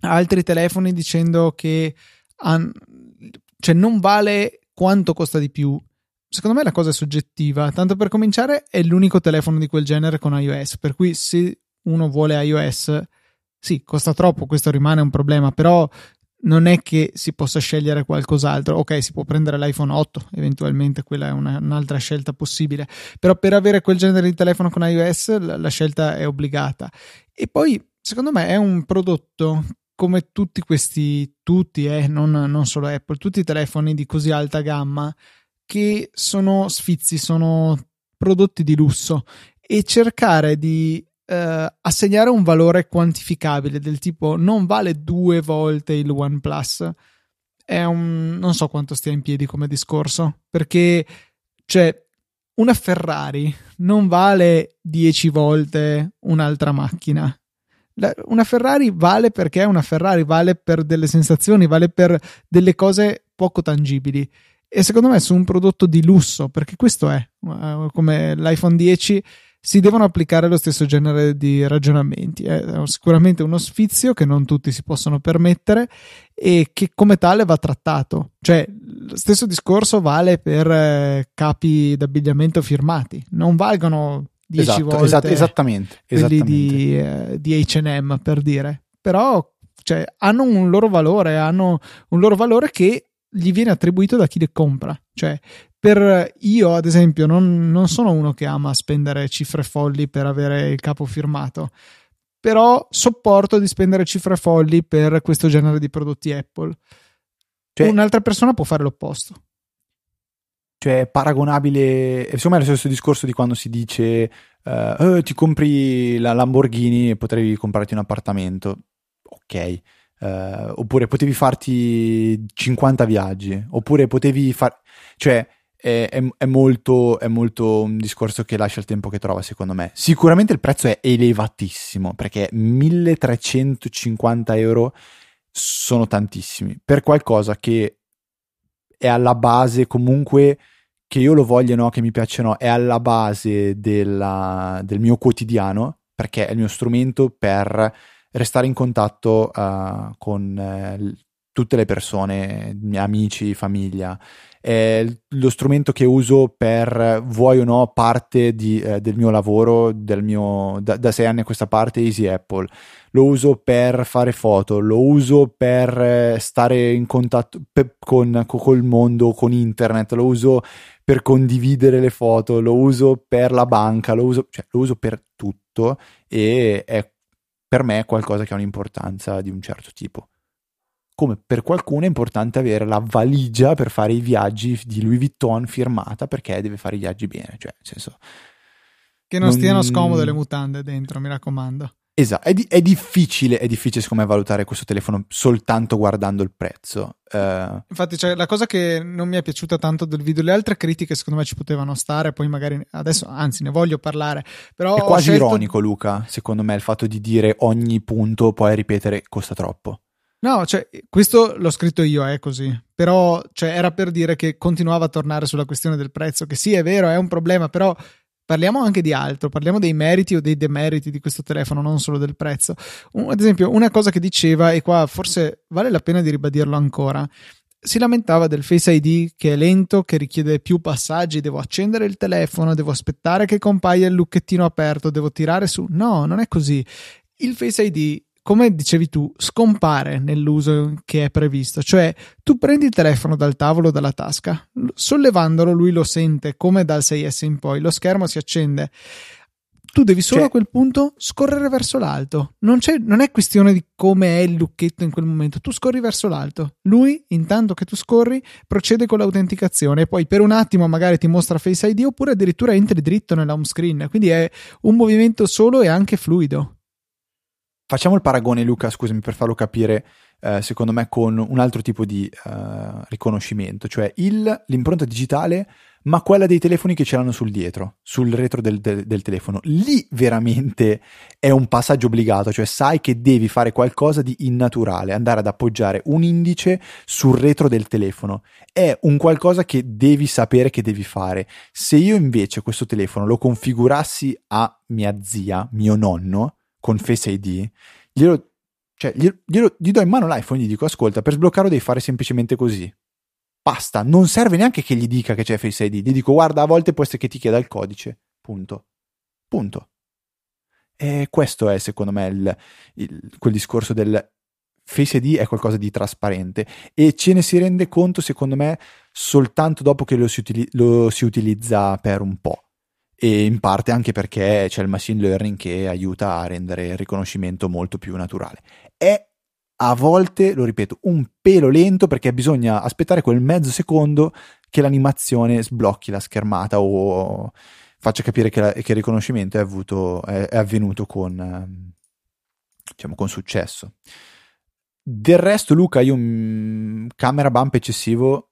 altri telefoni dicendo che han, cioè non vale quanto costa di più secondo me la cosa è soggettiva. Tanto per cominciare, è l'unico telefono di quel genere con iOS. Per cui, se uno vuole iOS, sì, costa troppo, questo rimane un problema, però non è che si possa scegliere qualcos'altro. Ok, si può prendere l'iPhone 8, eventualmente quella è una, un'altra scelta possibile, però per avere quel genere di telefono con iOS la, la scelta è obbligata. E poi, secondo me, è un prodotto come tutti questi, tutti, eh, non, non solo Apple, tutti i telefoni di così alta gamma che sono sfizi, sono prodotti di lusso e cercare di eh, assegnare un valore quantificabile del tipo non vale due volte il OnePlus è un non so quanto stia in piedi come discorso, perché cioè una Ferrari non vale 10 volte un'altra macchina. una Ferrari vale perché è una Ferrari, vale per delle sensazioni, vale per delle cose poco tangibili. E secondo me su un prodotto di lusso, perché questo è, uh, come l'iPhone 10, si devono applicare lo stesso genere di ragionamenti. È sicuramente uno sfizio che non tutti si possono permettere e che come tale va trattato. Cioè, lo stesso discorso vale per eh, capi d'abbigliamento firmati, non valgono 10 esatto, volte esatto, esattamente, quelli di, eh, di H&M per dire. Però cioè, hanno un loro valore, hanno un loro valore che gli viene attribuito da chi le compra. Cioè, per io, ad esempio, non, non sono uno che ama spendere cifre folli per avere il capo firmato, però sopporto di spendere cifre folli per questo genere di prodotti Apple. Cioè, Un'altra persona può fare l'opposto. Cioè, paragonabile, insomma, è lo stesso discorso di quando si dice uh, ti compri la Lamborghini e potrei comprarti un appartamento. Ok. Uh, oppure potevi farti 50 viaggi, oppure potevi fare... Cioè, è, è, è, molto, è molto un discorso che lascia il tempo che trova, secondo me. Sicuramente il prezzo è elevatissimo, perché 1350 euro sono tantissimi, per qualcosa che è alla base comunque che io lo voglia no, che mi piacciono, è alla base della, del mio quotidiano, perché è il mio strumento per restare in contatto uh, con uh, tutte le persone, amici, famiglia. È lo strumento che uso per, vuoi o no, parte di, eh, del mio lavoro, del mio, da, da, sei anni a questa parte, Easy Apple. Lo uso per fare foto, lo uso per eh, stare in contatto pe- con, il mondo, con internet, lo uso per condividere le foto, lo uso per la banca, lo uso, cioè, lo uso per tutto e è per me è qualcosa che ha un'importanza di un certo tipo. Come per qualcuno è importante avere la valigia per fare i viaggi di Louis Vuitton firmata perché deve fare i viaggi bene, cioè nel senso che non, non stiano scomode le mutande dentro, mi raccomando. Esatto, è, di- è, difficile, è difficile secondo me valutare questo telefono soltanto guardando il prezzo. Uh... Infatti, cioè, la cosa che non mi è piaciuta tanto del video, le altre critiche secondo me ci potevano stare, poi magari adesso, anzi, ne voglio parlare. Però è quasi scelto... ironico, Luca, secondo me, il fatto di dire ogni punto poi ripetere costa troppo. No, cioè, questo l'ho scritto io, è così. Però, cioè, era per dire che continuava a tornare sulla questione del prezzo, che sì, è vero, è un problema, però Parliamo anche di altro, parliamo dei meriti o dei demeriti di questo telefono, non solo del prezzo. Un, ad esempio, una cosa che diceva, e qua forse vale la pena di ribadirlo ancora, si lamentava del Face ID che è lento, che richiede più passaggi, devo accendere il telefono, devo aspettare che compaia il lucchettino aperto, devo tirare su. No, non è così. Il Face ID come dicevi tu, scompare nell'uso che è previsto. Cioè, tu prendi il telefono dal tavolo, dalla tasca, sollevandolo, lui lo sente come dal 6S in poi, lo schermo si accende. Tu devi solo cioè, a quel punto scorrere verso l'alto. Non, non, è questione di come è il lucchetto in quel momento. Tu scorri verso l'alto. Lui, intanto che tu scorri, procede con l'autenticazione e poi per un attimo magari ti mostra Face ID oppure addirittura entri dritto nella home screen. Quindi è un movimento solo e anche fluido. Facciamo il paragone, Luca, scusami per farlo capire, eh, secondo me, con un altro tipo di eh, riconoscimento, cioè il, l'impronta digitale, ma quella dei telefoni che ce l'hanno sul dietro, sul retro del, del, del, telefono. Lì veramente è un passaggio obbligato, cioè sai che devi fare qualcosa di innaturale, andare ad appoggiare un indice sul retro del telefono. È un qualcosa che devi sapere che devi fare. Se io invece questo telefono lo configurassi a mia zia, mio nonno, con Face ID, glielo, cioè, glielo, glielo, gli do in mano l'iPhone e gli dico ascolta, per sbloccarlo devi fare semplicemente così. Basta, non serve neanche che gli dica che c'è Face ID, gli dico guarda a volte può essere che ti chieda il codice, punto. Punto. E questo è secondo me il, il, quel discorso del Face ID è qualcosa di trasparente e ce ne si rende conto secondo me soltanto dopo che lo si, utili- lo si utilizza per un po' e in parte anche perché c'è il machine learning che aiuta a rendere il riconoscimento molto più naturale. È a volte, lo ripeto, un pelo lento perché bisogna aspettare quel mezzo secondo che l'animazione sblocchi la schermata o faccia capire che, la, che il riconoscimento è, avuto, è, è avvenuto con, diciamo, con successo. del resto, Luca, io un camera bump eccessivo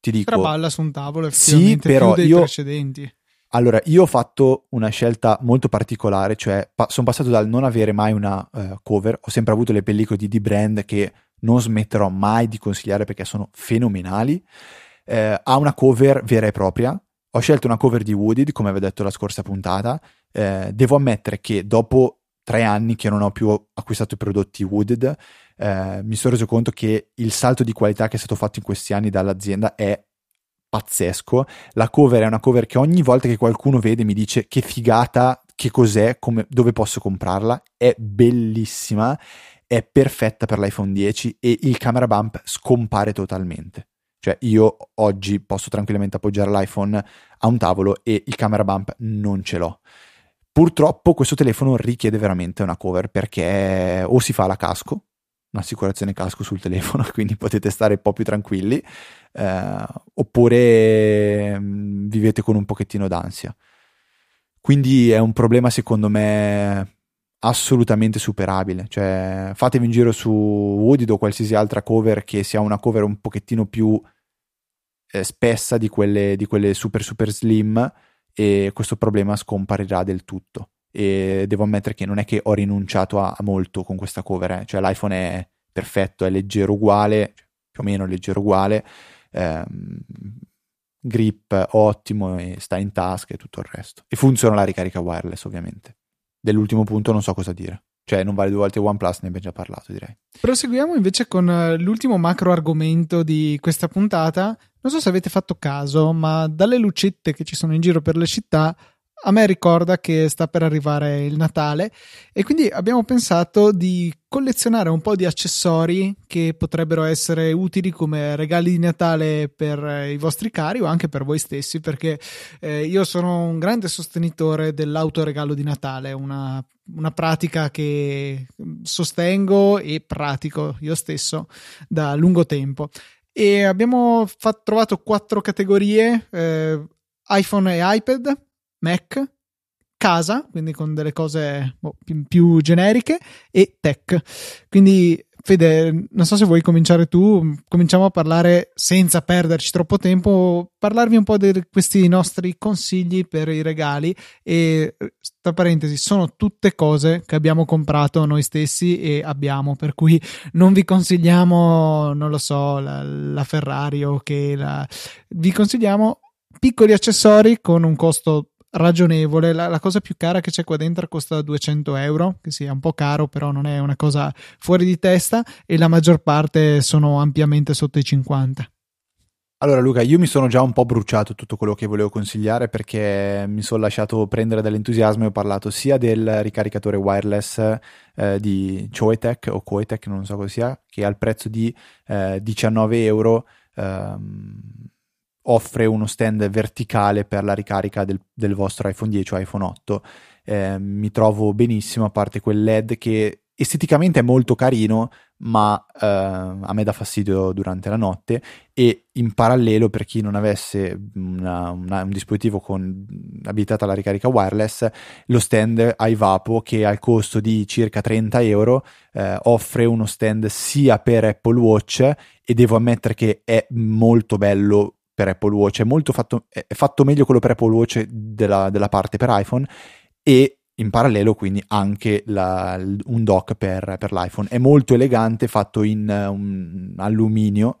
ti dico. Traballa su un tavolo, sì, però più dei io, precedenti. Allora, io ho fatto una scelta molto particolare, cioè pa- sono passato dal non avere mai una uh, cover, ho sempre avuto le pellicole di D-Brand che non smetterò mai di consigliare perché sono fenomenali, eh, a una cover vera e propria. Ho scelto una cover di Wooded, come avevo detto la scorsa puntata. Eh, devo ammettere che dopo tre anni che non ho più acquistato i prodotti Wooded, eh, mi sono reso conto che il salto di qualità che è stato fatto in questi anni dall'azienda è pazzesco. La cover è una cover che ogni volta che qualcuno vede mi dice che figata, che cos'è, come, dove posso comprarla. È bellissima, è perfetta per l'iPhone 10 e il camera bump scompare totalmente. Cioè io oggi posso tranquillamente appoggiare l'iPhone a un tavolo e il camera bump non ce l'ho. Purtroppo questo telefono richiede veramente una cover perché o si fa la casco, un'assicurazione casco sul telefono, quindi potete stare un po' più tranquilli, eh, oppure mh, mm, vivete con un pochettino d'ansia. Quindi è un problema secondo me assolutamente superabile. Cioè, fatevi un giro su Wooded o qualsiasi altra cover che sia una cover un pochettino più eh, spessa di quelle, di quelle super super slim e questo problema scomparirà del tutto. E devo ammettere che non è che ho rinunciato a, a molto con questa cover, eh. cioè l'iPhone è perfetto, è leggero uguale, più o meno leggero uguale, ehm, grip ottimo e sta in tasca e tutto il resto. E funziona la ricarica wireless ovviamente. Dell'ultimo punto non so cosa dire. Cioè, non vale due volte OnePlus, ne abbiamo già parlato, direi. Proseguiamo invece con eh, l'ultimo macro argomento di questa puntata. Non so se avete fatto caso, ma dalle lucette che ci sono in giro per le città a me ricorda che sta per arrivare il Natale e quindi abbiamo pensato di collezionare un po' di accessori che potrebbero essere utili come regali di Natale per i vostri cari o anche per voi stessi perché eh, io sono un grande sostenitore dell'autoregalo di Natale, una, una pratica che sostengo e pratico io stesso da lungo tempo. E abbiamo fatto, trovato quattro categorie eh, iPhone e iPad Mac, casa, quindi con delle cose boh, più, più generiche, e tech. Quindi Fede, non so se vuoi cominciare tu, cominciamo a parlare senza perderci troppo tempo, parlarvi un po' di questi nostri consigli per i regali e tra parentesi sono tutte cose che abbiamo comprato noi stessi e abbiamo, per cui non vi consigliamo, non lo so, la, la Ferrari o che la... vi consigliamo piccoli accessori con un costo ragionevole. La, la, cosa più cara che c'è qua dentro costa 200 euro, che sia un po' caro, però non è una cosa fuori di testa, e la maggior parte sono ampiamente sotto i 50. Allora Luca, io mi sono già un po' bruciato tutto quello che volevo consigliare perché mi sono lasciato prendere dall'entusiasmo e ho parlato sia del ricaricatore wireless eh, di Choetech o Coetech, non so cosa sia, che al prezzo di eh, 19 euro ehm, offre uno stand verticale per la ricarica del, del vostro iPhone 10 o iPhone 8. Eh, mi trovo benissimo, a parte quel LED che esteticamente è molto carino, ma eh, a me dà fastidio durante la notte e in parallelo per chi non avesse una, una, un dispositivo con abilitata alla ricarica wireless, lo stand iVapo che al costo di circa 30 euro eh, offre uno stand sia per Apple Watch e devo ammettere che è molto bello per Apple Watch, è molto fatto, è fatto meglio quello per Apple Watch della, della parte per iPhone e in parallelo quindi anche la, un dock per, per, l'iPhone. È molto elegante, fatto in um, alluminio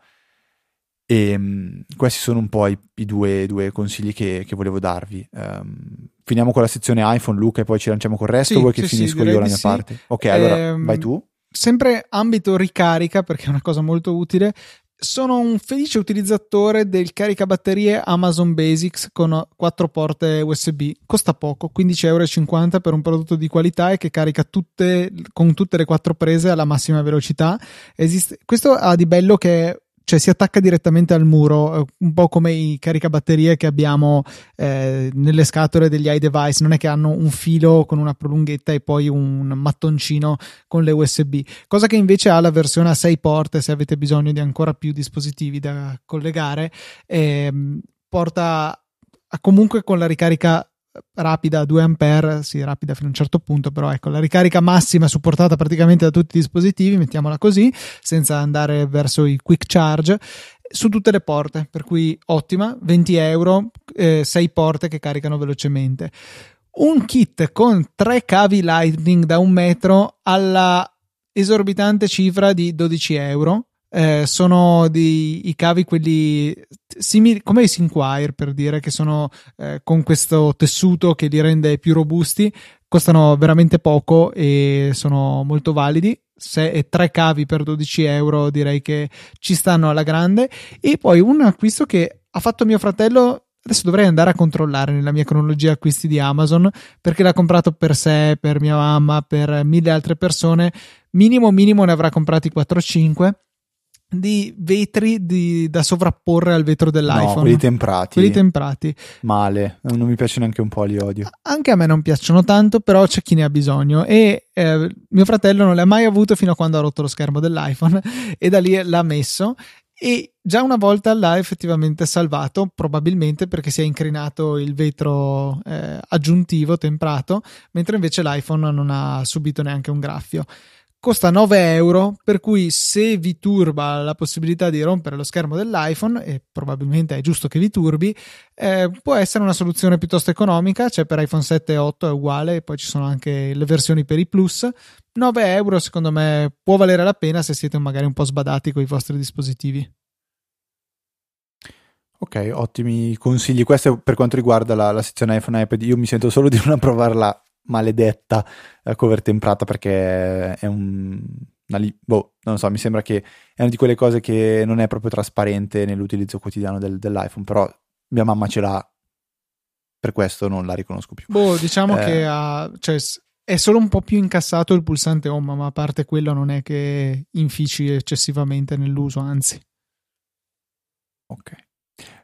e um, questi sono un po' i, i due, due, consigli che, che volevo darvi. Um, finiamo con la sezione iPhone, Luca, e poi ci lanciamo col resto. Sì, vuoi che sì, finisco sì, io la mia parte? Ok, allora ehm, vai tu. Sempre ambito ricarica, perché è una cosa molto utile sono un felice utilizzatore del caricabatterie Amazon Basics con quattro porte USB. Costa poco, 15,50 euro per un prodotto di qualità e che carica tutte, con tutte le quattro prese alla massima velocità. Esiste, questo ha di bello che cioè si attacca direttamente al muro, eh, un po' come i caricabatterie che abbiamo eh, nelle scatole degli iDevice, non è che hanno un filo con una prolunghetta e poi un mattoncino con le USB, cosa che invece ha la versione a 6 porte se avete bisogno di ancora più dispositivi da collegare, eh, porta comunque con la ricarica rapida 2 ampere, sì, rapida fino a un certo punto, però ecco, la ricarica massima supportata praticamente da tutti i dispositivi, mettiamola così, senza andare verso i quick charge su tutte le porte, per cui ottima, 20 euro, eh, 6 porte che caricano velocemente. Un kit con tre cavi Lightning da un metro alla esorbitante cifra di 12 euro. Eh, sono di, i cavi quelli simili come i Sinquire per dire che sono eh, con questo tessuto che li rende più robusti costano veramente poco e sono molto validi. Se, tre cavi per 12 euro direi che ci stanno alla grande. E poi un acquisto che ha fatto mio fratello Adesso dovrei andare a controllare nella mia cronologia acquisti di Amazon perché l'ha comprato per sé, per mia mamma, per mille altre persone. Minimo, minimo ne avrà comprati 4-5 di vetri di, da sovrapporre al vetro dell'iPhone. No, quelli temprati. Quelli temprati. Male, non mi piace neanche un po', li odio. Anche a me non piacciono tanto, però c'è chi ne ha bisogno e eh, mio fratello non l'ha mai avuto fino a quando ha rotto lo schermo dell'iPhone e da lì l'ha messo e già una volta l'ha effettivamente salvato, probabilmente perché si è incrinato il vetro eh, aggiuntivo temprato, mentre invece l'iPhone non ha subito neanche un graffio. Costa 9 euro, per cui se vi turba la possibilità di rompere lo schermo dell'iPhone, e probabilmente è giusto che vi turbi, eh, può essere una soluzione piuttosto economica, cioè per iPhone 7 e 8 è uguale, e poi ci sono anche le versioni per i Plus, 9 euro secondo me può valere la pena se siete magari un po' sbadati con i vostri dispositivi. Ok, ottimi consigli. Questo per quanto riguarda la, la sezione iPhone iPad. Io mi sento solo di non approvare la maledetta eh, cover temprata perché è un, li- boh, non so, mi sembra che è una di quelle cose che non è proprio trasparente nell'utilizzo quotidiano del, dell'iPhone, però mia mamma ce l'ha, per questo non la riconosco più. Boh, diciamo eh, che ha, cioè, è solo un po' più incassato il pulsante home, ma a parte quello non è che infici eccessivamente nell'uso, anzi. Ok.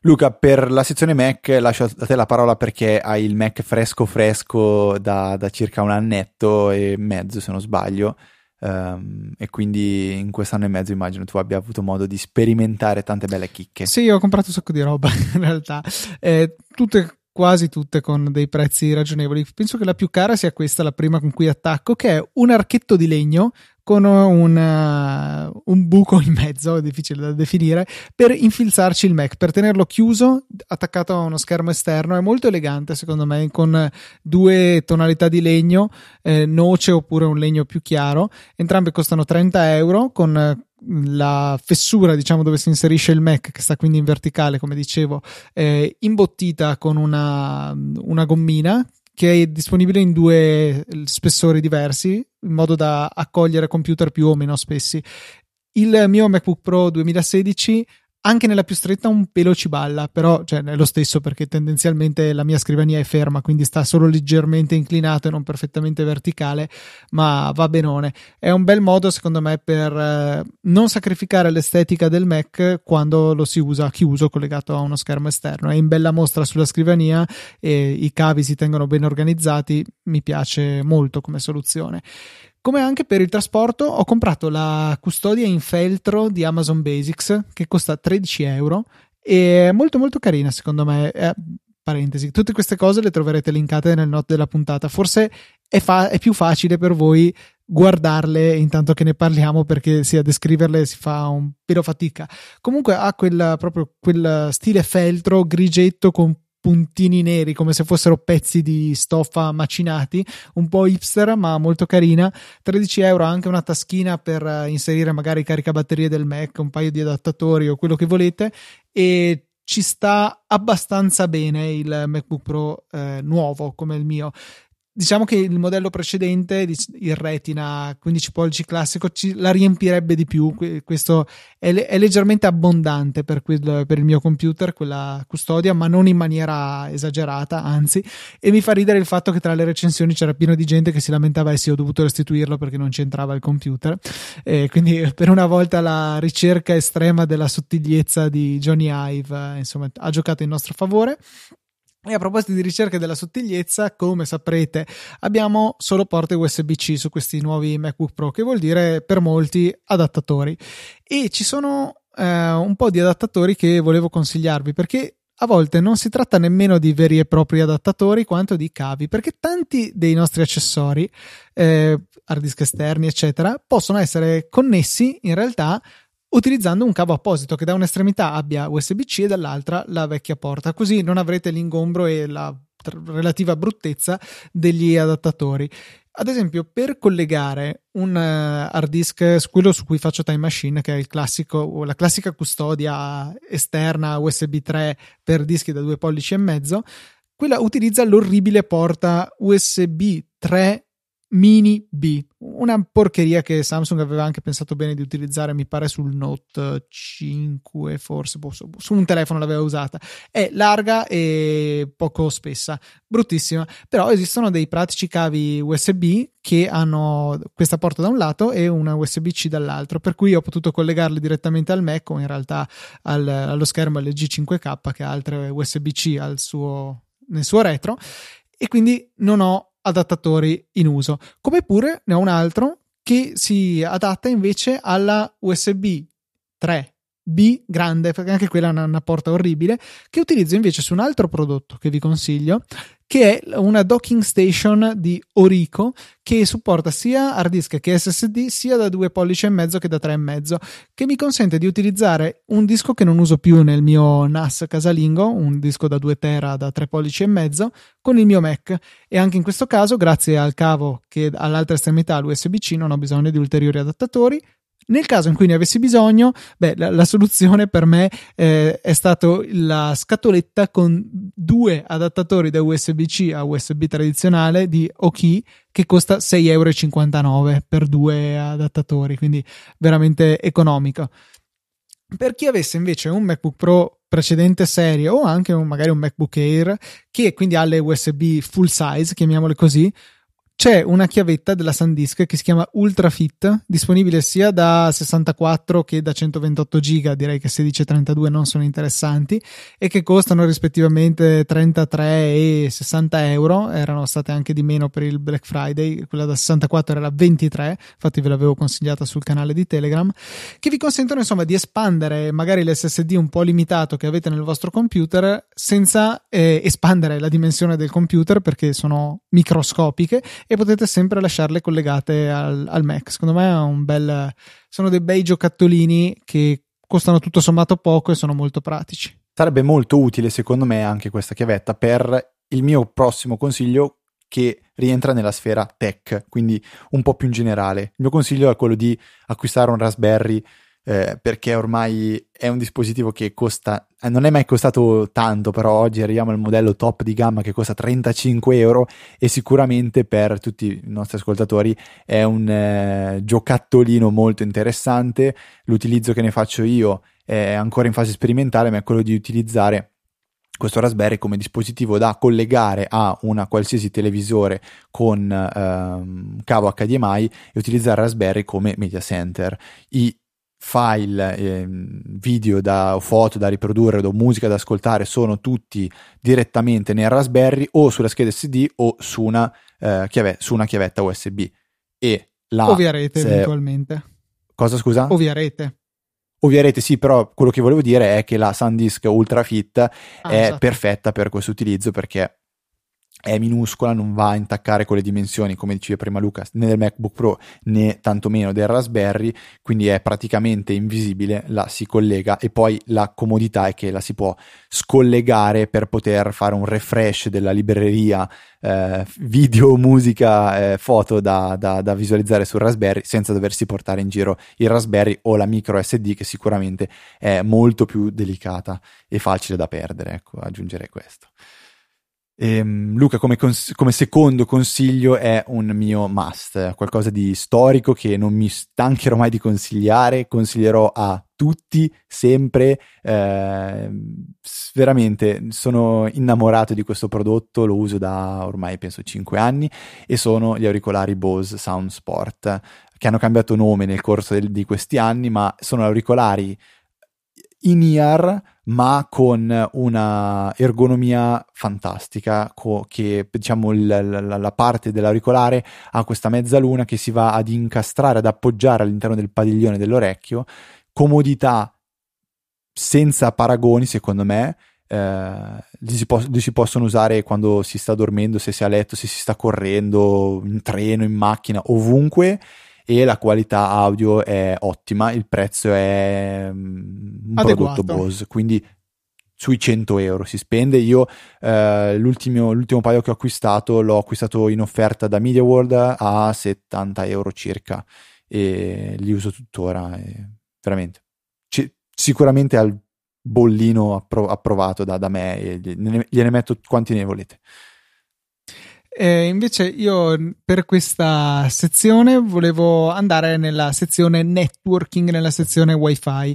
Luca, per la sezione Mac lascio a te la parola perché hai il Mac fresco fresco da, da circa un annetto e mezzo se non sbaglio um, e quindi in quest'anno e mezzo immagino tu abbia avuto modo di sperimentare tante belle chicche. Sì, ho comprato un sacco di roba in realtà, eh, tutte quasi tutte con dei prezzi ragionevoli. Penso che la più cara sia questa, la prima con cui attacco, che è un archetto di legno con un, uh, un, buco in mezzo, difficile da definire, per infilzarci il Mac, per tenerlo chiuso, attaccato a uno schermo esterno. È molto elegante, secondo me, con due tonalità di legno, eh, noce oppure un legno più chiaro. Entrambe costano 30 euro, con la fessura, diciamo, dove si inserisce il Mac, che sta quindi in verticale, come dicevo, eh, imbottita con una, una gommina che è disponibile in due spessori diversi, in modo da accogliere computer più o meno spessi. Il mio MacBook Pro 2016 anche nella più stretta un pelo ci balla, però cioè, è lo stesso perché tendenzialmente la mia scrivania è ferma, quindi sta solo leggermente inclinato e non perfettamente verticale, ma va benone. È un bel modo secondo me per eh, non sacrificare l'estetica del Mac quando lo si usa chiuso collegato a uno schermo esterno. È in bella mostra sulla scrivania e i cavi si tengono ben organizzati, mi piace molto come soluzione. Come anche per il trasporto ho comprato la custodia in feltro di Amazon Basics che costa 13 euro e è molto molto carina secondo me. Eh, parentesi, tutte queste cose le troverete linkate nel note della puntata. Forse è, fa- è più facile per voi guardarle intanto che ne parliamo perché sì, a descriverle si fa un pelo fatica. Comunque ha quel, proprio quel stile feltro grigetto con puntini neri come se fossero pezzi di stoffa macinati, un po' hipster ma molto carina. 13 euro anche una taschina per eh, inserire magari caricabatterie del Mac, un paio di adattatori o quello che volete e ci sta abbastanza bene il MacBook Pro eh, nuovo come il mio diciamo che il modello precedente, il Retina 15 pollici classico, ci, la riempirebbe di più. Questo è, è leggermente abbondante per, quel, per, il mio computer, quella custodia, ma non in maniera esagerata, anzi. E mi fa ridere il fatto che tra le recensioni c'era pieno di gente che si lamentava e eh sì, ho dovuto restituirlo perché non c'entrava il computer. E quindi per una volta la ricerca estrema della sottigliezza di Johnny Ive, insomma, ha giocato in nostro favore. E a proposito di ricerca della sottigliezza, come saprete, abbiamo solo porte USB-C su questi nuovi MacBook Pro, che vuol dire per molti adattatori. E ci sono eh, un po' di adattatori che volevo consigliarvi perché a volte non si tratta nemmeno di veri e propri adattatori quanto di cavi, perché tanti dei nostri accessori, eh, hard disk esterni, eccetera, possono essere connessi in realtà utilizzando un cavo apposito che da un'estremità abbia USB-C e dall'altra la vecchia porta, così non avrete l'ingombro e la relativa bruttezza degli adattatori. Ad esempio, per collegare un uh, hard disk, quello su cui faccio Time Machine, che è classico, la classica custodia esterna USB 3 per dischi da 2 pollici e mezzo, quella utilizza l'orribile porta USB 3 Mini B, una porcheria che Samsung aveva anche pensato bene di utilizzare, mi pare sul Note 5, forse boh, su un telefono l'aveva usata. È larga e poco spessa, bruttissima, però esistono dei pratici cavi USB che hanno questa porta da un lato e una USB-C dall'altro, per cui ho potuto collegarli direttamente al Mac o in realtà al, allo schermo LG 5K che ha altre USB-C al suo, nel suo retro. E quindi non ho adattatori in uso. Come pure ne ho un altro che si adatta invece alla USB 3 B grande, perché anche quella è una, porta orribile, che utilizzo invece su un altro prodotto che vi consiglio, che è una docking station di Orico che supporta sia hard disk che SSD sia da 2 pollici e mezzo che da 3 e mezzo, che mi consente di utilizzare un disco che non uso più nel mio NAS casalingo, un disco da 2 tera da 3 pollici e mezzo, con il mio Mac. E anche in questo caso grazie al cavo che all'altra estremità l'USB-C non ho bisogno di ulteriori adattatori nel caso in cui ne avessi bisogno, beh, la, la soluzione per me eh, è stata la scatoletta con due adattatori da USB-C a USB tradizionale di Oki che costa 6,59 euro per due adattatori, quindi veramente economico. Per chi avesse invece un MacBook Pro precedente serie o anche un, magari un MacBook Air che quindi ha le USB full size, chiamiamole così, c'è una chiavetta della SanDisk che si chiama Ultrafit, disponibile sia da 64 che da 128 giga, direi che 16 e 32 non sono interessanti, e che costano rispettivamente 33 e 60 euro, erano state anche di meno per il Black Friday, quella da 64 era 23, infatti ve l'avevo consigliata sul canale di Telegram, che vi consentono insomma di espandere magari l'SSD un po' limitato che avete nel vostro computer senza eh, espandere la dimensione del computer perché sono microscopiche e potete sempre lasciarle collegate al, al Mac. Secondo me bel, sono dei bei giocattolini che costano tutto sommato poco e sono molto pratici. Sarebbe molto utile, secondo me, anche questa chiavetta per il mio prossimo consiglio che rientra nella sfera tech, quindi un po' più in generale. Il mio consiglio è quello di acquistare un Raspberry eh, perché ormai è un dispositivo che costa, eh, non è mai costato tanto, però oggi arriviamo al modello top di gamma che costa 35 euro e sicuramente per tutti i nostri ascoltatori è un eh, giocattolino molto interessante. L'utilizzo che ne faccio io è ancora in fase sperimentale, ma è quello di utilizzare questo Raspberry come dispositivo da collegare a una qualsiasi televisore con ehm, cavo HDMI e utilizzare Raspberry come media center. I file, eh, video da foto da riprodurre o musica da ascoltare sono tutti direttamente nel Raspberry o sulla scheda SD o su una, eh, chiave, su una chiavetta USB. E la, o via rete se... eventualmente. Cosa scusa? O via rete. O via rete, sì, però quello che volevo dire è che la SanDisk Ultra Fit ah, è esatto. perfetta per questo utilizzo perché è minuscola, non va a intaccare con le dimensioni, come diceva prima Luca, né del MacBook Pro né tantomeno del Raspberry, quindi è praticamente invisibile, la si collega e poi la comodità è che la si può scollegare per poter fare un refresh della libreria eh, video, musica, eh, foto da, da, da, visualizzare sul Raspberry senza doversi portare in giro il Raspberry o la micro SD che sicuramente è molto più delicata e facile da perdere, ecco, aggiungerei questo. Ehm, Luca, come, cons- come, secondo consiglio, è un mio must, qualcosa di storico che non mi stancherò mai di consigliare, consiglierò a tutti sempre. Eh, veramente sono innamorato di questo prodotto, lo uso da ormai penso 5 anni e sono gli auricolari Bose Sound Sport che hanno cambiato nome nel corso del, di questi anni, ma sono auricolari in ear ma con una ergonomia fantastica co- che diciamo l- l- la parte dell'auricolare ha questa mezzaluna che si va ad incastrare ad appoggiare all'interno del padiglione dell'orecchio. Comodità senza paragoni secondo me. Eh, li, si po- li, si possono usare quando si sta dormendo, se si è a letto, se si sta correndo, in treno, in macchina, ovunque e la qualità audio è ottima, il prezzo è mm, un Adeguato. prodotto Bose, quindi sui 100 euro si spende. Io eh, l'ultimo, l'ultimo, paio che ho acquistato l'ho acquistato in offerta da Media World a 70 euro circa e li uso tuttora. veramente, C- sicuramente al bollino appro- approvato da, da me gliene, gliene metto quanti ne volete. Eh, invece io per questa sezione volevo andare nella sezione networking, nella sezione wifi.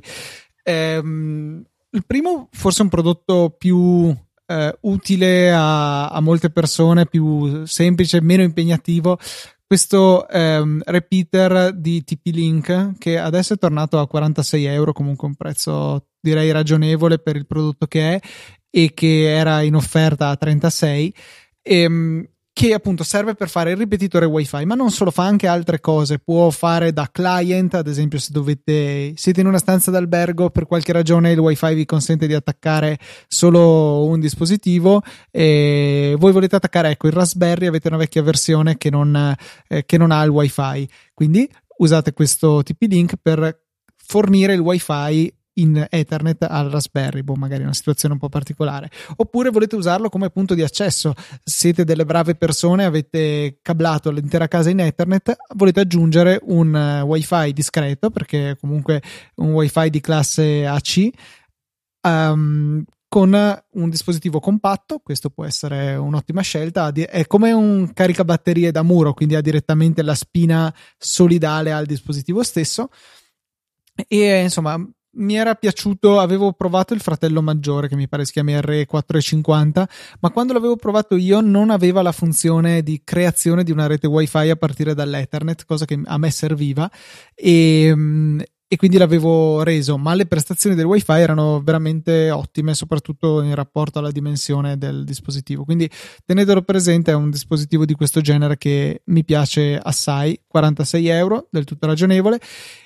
Eh, il primo forse un prodotto più eh, utile a, a, molte persone, più semplice, meno impegnativo. Questo ehm, repeater di TP-Link che adesso è tornato a 46 euro, comunque un prezzo direi ragionevole per il prodotto che è e che era in offerta a 36. E, ehm, che appunto serve per fare il ripetitore wifi ma non solo fa anche altre cose. Può fare da client ad esempio se dovete siete in una stanza d'albergo per qualche ragione il wifi vi consente di attaccare solo un dispositivo e voi volete attaccare ecco il raspberry avete una vecchia versione che non, eh, che non ha il wifi. Quindi usate questo TP-Link per fornire il wifi in Ethernet al Raspberry, boh, magari una situazione un po' particolare. Oppure volete usarlo come punto di accesso. Siete delle brave persone, avete cablato l'intera casa in Ethernet, volete aggiungere un uh, WiFi discreto, perché comunque un WiFi di classe AC. Um, con un dispositivo compatto, questo può essere un'ottima scelta. È come un caricabatterie da muro, quindi ha direttamente la spina solidale al dispositivo stesso. E insomma, mi era piaciuto, avevo provato il fratello maggiore che mi pare si chiami R450, ma quando l'avevo provato io non aveva la funzione di creazione di una rete wifi a partire dall'Ethernet, cosa che a me serviva e, e quindi l'avevo reso, ma le prestazioni del wifi erano veramente ottime, soprattutto in rapporto alla dimensione del dispositivo. Quindi tenetelo presente, è un dispositivo di questo genere che mi piace assai, 46 euro, del tutto ragionevole,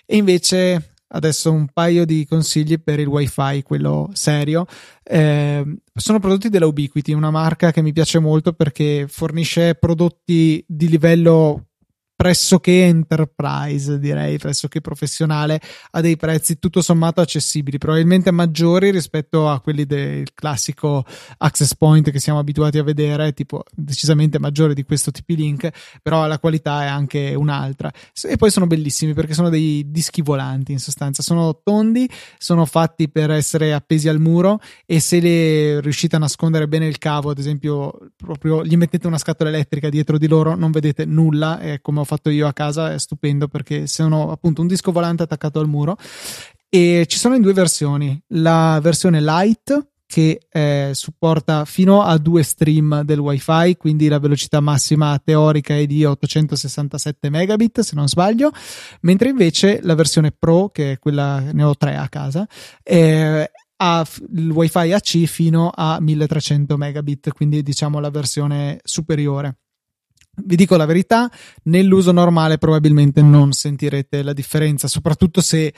e invece adesso un paio di consigli per il wifi, quello serio. Eh, sono prodotti della Ubiquiti, una marca che mi piace molto perché fornisce prodotti di livello pressoché enterprise, direi, pressoché professionale, a dei prezzi tutto sommato accessibili, probabilmente maggiori rispetto a quelli del classico access point che siamo abituati a vedere, tipo decisamente maggiore di questo TP-Link, però la qualità è anche un'altra. E poi sono bellissimi perché sono dei dischi volanti in sostanza, sono tondi, sono fatti per essere appesi al muro e se le riuscite a nascondere bene il cavo, ad esempio, proprio gli mettete una scatola elettrica dietro di loro, non vedete nulla, è come ho fatto io a casa è stupendo perché sono appunto un disco volante attaccato al muro. E ci sono in due versioni. La versione light che eh, supporta fino a due stream del wifi quindi la velocità massima teorica è di 867 megabit se non sbaglio. Mentre invece la versione pro che è quella ne ho tre a casa eh, ha il wifi AC fino a 1300 megabit quindi diciamo la versione superiore vi dico la verità, nell'uso normale probabilmente non sentirete la differenza, soprattutto se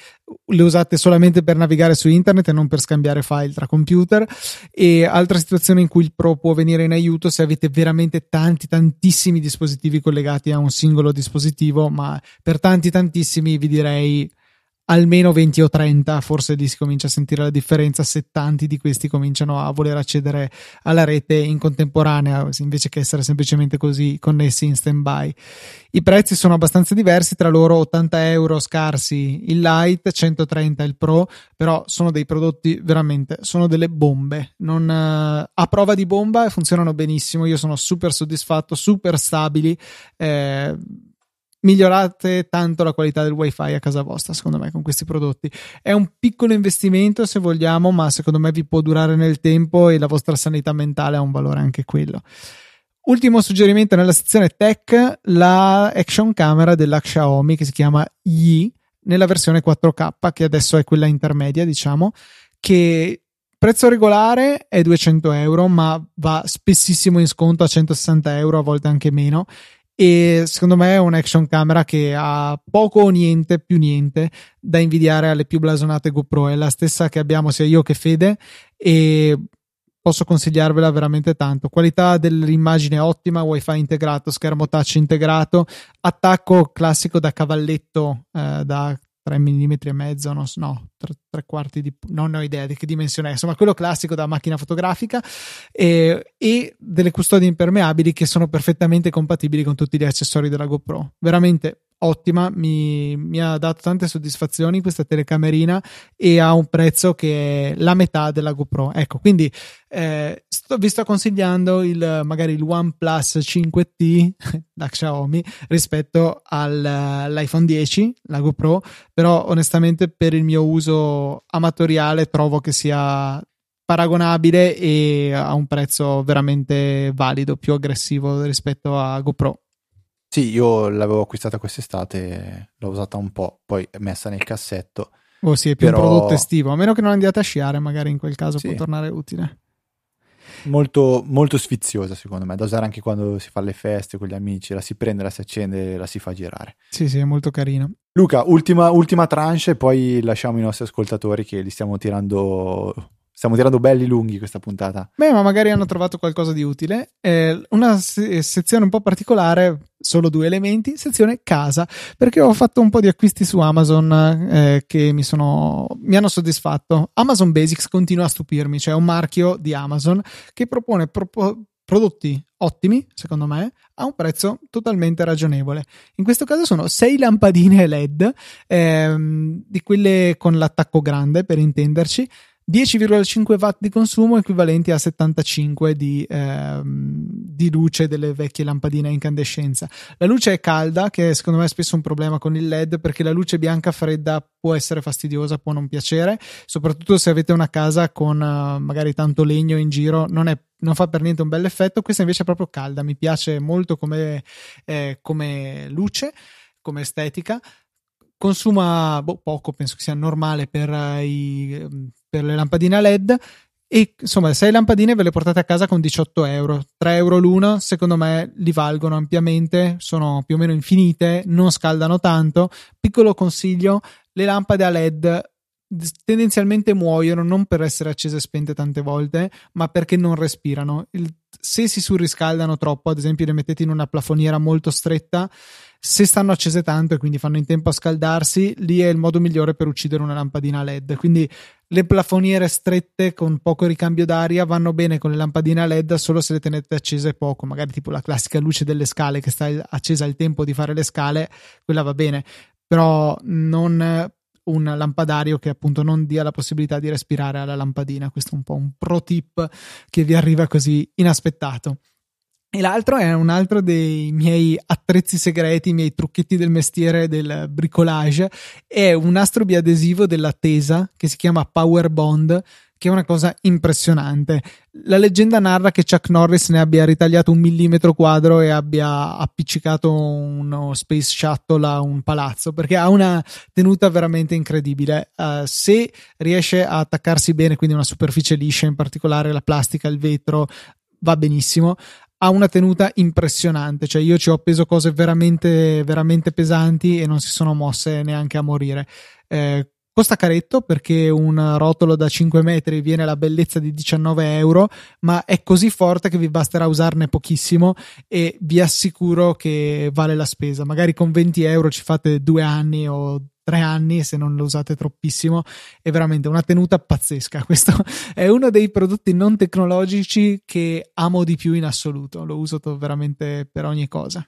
le usate solamente per navigare su internet e non per scambiare file tra computer. E altra situazione in cui il Pro può venire in aiuto se avete veramente tanti, tantissimi dispositivi collegati a un singolo dispositivo, ma per tanti, tantissimi vi direi almeno 20 o 30, forse lì si comincia a sentire la differenza se tanti di questi cominciano a voler accedere alla rete in contemporanea invece che essere semplicemente così connessi in stand by. I prezzi sono abbastanza diversi, tra loro 80 euro scarsi il Lite, 130 il Pro, però sono dei prodotti veramente, sono delle bombe. Non, uh, a prova di bomba funzionano benissimo, io sono super soddisfatto, super stabili. Eh, migliorate tanto la qualità del wifi a casa vostra secondo me con questi prodotti. È un piccolo investimento se vogliamo ma secondo me vi può durare nel tempo e la vostra sanità mentale ha un valore anche quello. Ultimo suggerimento nella sezione tech la action camera della Xiaomi che si chiama Yi nella versione 4K che adesso è quella intermedia diciamo che prezzo regolare è 200 euro ma va spessissimo in sconto a 160 euro a volte anche meno e secondo me è un'action camera che ha poco o niente, più niente, da invidiare alle più blasonate GoPro. È la stessa che abbiamo sia io che Fede e posso consigliarvela veramente tanto. Qualità dell'immagine ottima, wifi integrato, schermo touch integrato, attacco classico da cavalletto eh, da 3 mm e mezzo, no, 3, 3, quarti di, non ho idea di che dimensione è, insomma quello classico da macchina fotografica e, e delle custodie impermeabili che sono perfettamente compatibili con tutti gli accessori della GoPro. Veramente ottima, mi, mi, ha dato tante soddisfazioni questa telecamerina e ha un prezzo che è la metà della GoPro. Ecco, quindi eh, sto, vi sto consigliando il, magari il OnePlus 5T da Xiaomi rispetto al, all'iPhone 10, la GoPro, però onestamente per il mio uso amatoriale trovo che sia paragonabile e a un prezzo veramente valido, più aggressivo rispetto a GoPro. Sì, io l'avevo acquistata quest'estate, l'ho usata un po', poi messa nel cassetto. Oh sì, è più però... un prodotto estivo, a meno che non andiate a sciare, magari in quel caso sì. può tornare utile. Molto, molto sfiziosa secondo me, da usare anche quando si fa le feste con gli amici, la si prende, la si accende, la si fa girare. Sì, sì, è molto carino. Luca, ultima, ultima tranche e poi lasciamo i nostri ascoltatori che li stiamo tirando Stiamo tirando belli lunghi questa puntata. Beh, ma magari hanno trovato qualcosa di utile. Eh, una se- sezione un po' particolare, solo due elementi, sezione casa, perché ho fatto un po' di acquisti su Amazon eh, che mi, sono, mi hanno soddisfatto. Amazon Basics continua a stupirmi, cioè un marchio di Amazon che propone pro- prodotti ottimi, secondo me, a un prezzo totalmente ragionevole. In questo caso sono 6 lampadine LED, ehm, di quelle con l'attacco grande, per intenderci, 10,5 watt di consumo equivalenti a 75 di, ehm, di, luce delle vecchie lampadine a incandescenza. La luce è calda, che secondo me è spesso un problema con il LED, perché la luce bianca fredda può essere fastidiosa, può non piacere, soprattutto se avete una casa con uh, magari tanto legno in giro, non, è, non fa per niente un bel effetto. Questa invece è proprio calda, mi piace molto come, eh, come luce, come estetica. Consuma boh, poco, penso che sia normale per, uh, i, per le lampadine a LED. E insomma 6 lampadine ve le portate a casa con 18 euro. 3 euro l'una secondo me li valgono ampiamente sono più o meno infinite non scaldano tanto. Piccolo consiglio le lampade a led tendenzialmente muoiono non per essere accese e spente tante volte ma perché non respirano Il, se si surriscaldano troppo ad esempio le mettete in una plafoniera molto stretta se stanno accese tanto e quindi fanno in tempo a scaldarsi, lì è il modo migliore per uccidere una lampadina LED. Quindi le plafoniere strette con poco ricambio d'aria vanno bene con le lampadine a LED solo se le tenete accese poco, magari tipo la classica luce delle scale che sta accesa al tempo di fare le scale, quella va bene, però non un lampadario che appunto non dia la possibilità di respirare alla lampadina. Questo è un po' un pro tip che vi arriva così inaspettato. E l'altro è un altro dei miei attrezzi segreti, i miei trucchetti del mestiere del bricolage. È un nastro biadesivo della Tesa che si chiama Power Bond, che è una cosa impressionante. La leggenda narra che Chuck Norris ne abbia ritagliato un millimetro quadro e abbia appiccicato uno Space Shuttle a un palazzo perché ha una tenuta veramente incredibile. Uh, se riesce a attaccarsi bene, quindi una superficie liscia, in particolare la plastica, il vetro, va benissimo ha una tenuta impressionante, cioè io ci ho appeso cose veramente, veramente pesanti e non si sono mosse neanche a morire. Eh, costa caretto perché un rotolo da 5 metri viene alla bellezza di 19 euro, ma è così forte che vi basterà usarne pochissimo e vi assicuro che vale la spesa. Magari con 20 euro ci fate due anni o tre anni se non lo usate troppissimo. È veramente una tenuta pazzesca. Questo è uno dei prodotti non tecnologici che amo di più in assoluto. Lo uso veramente per ogni cosa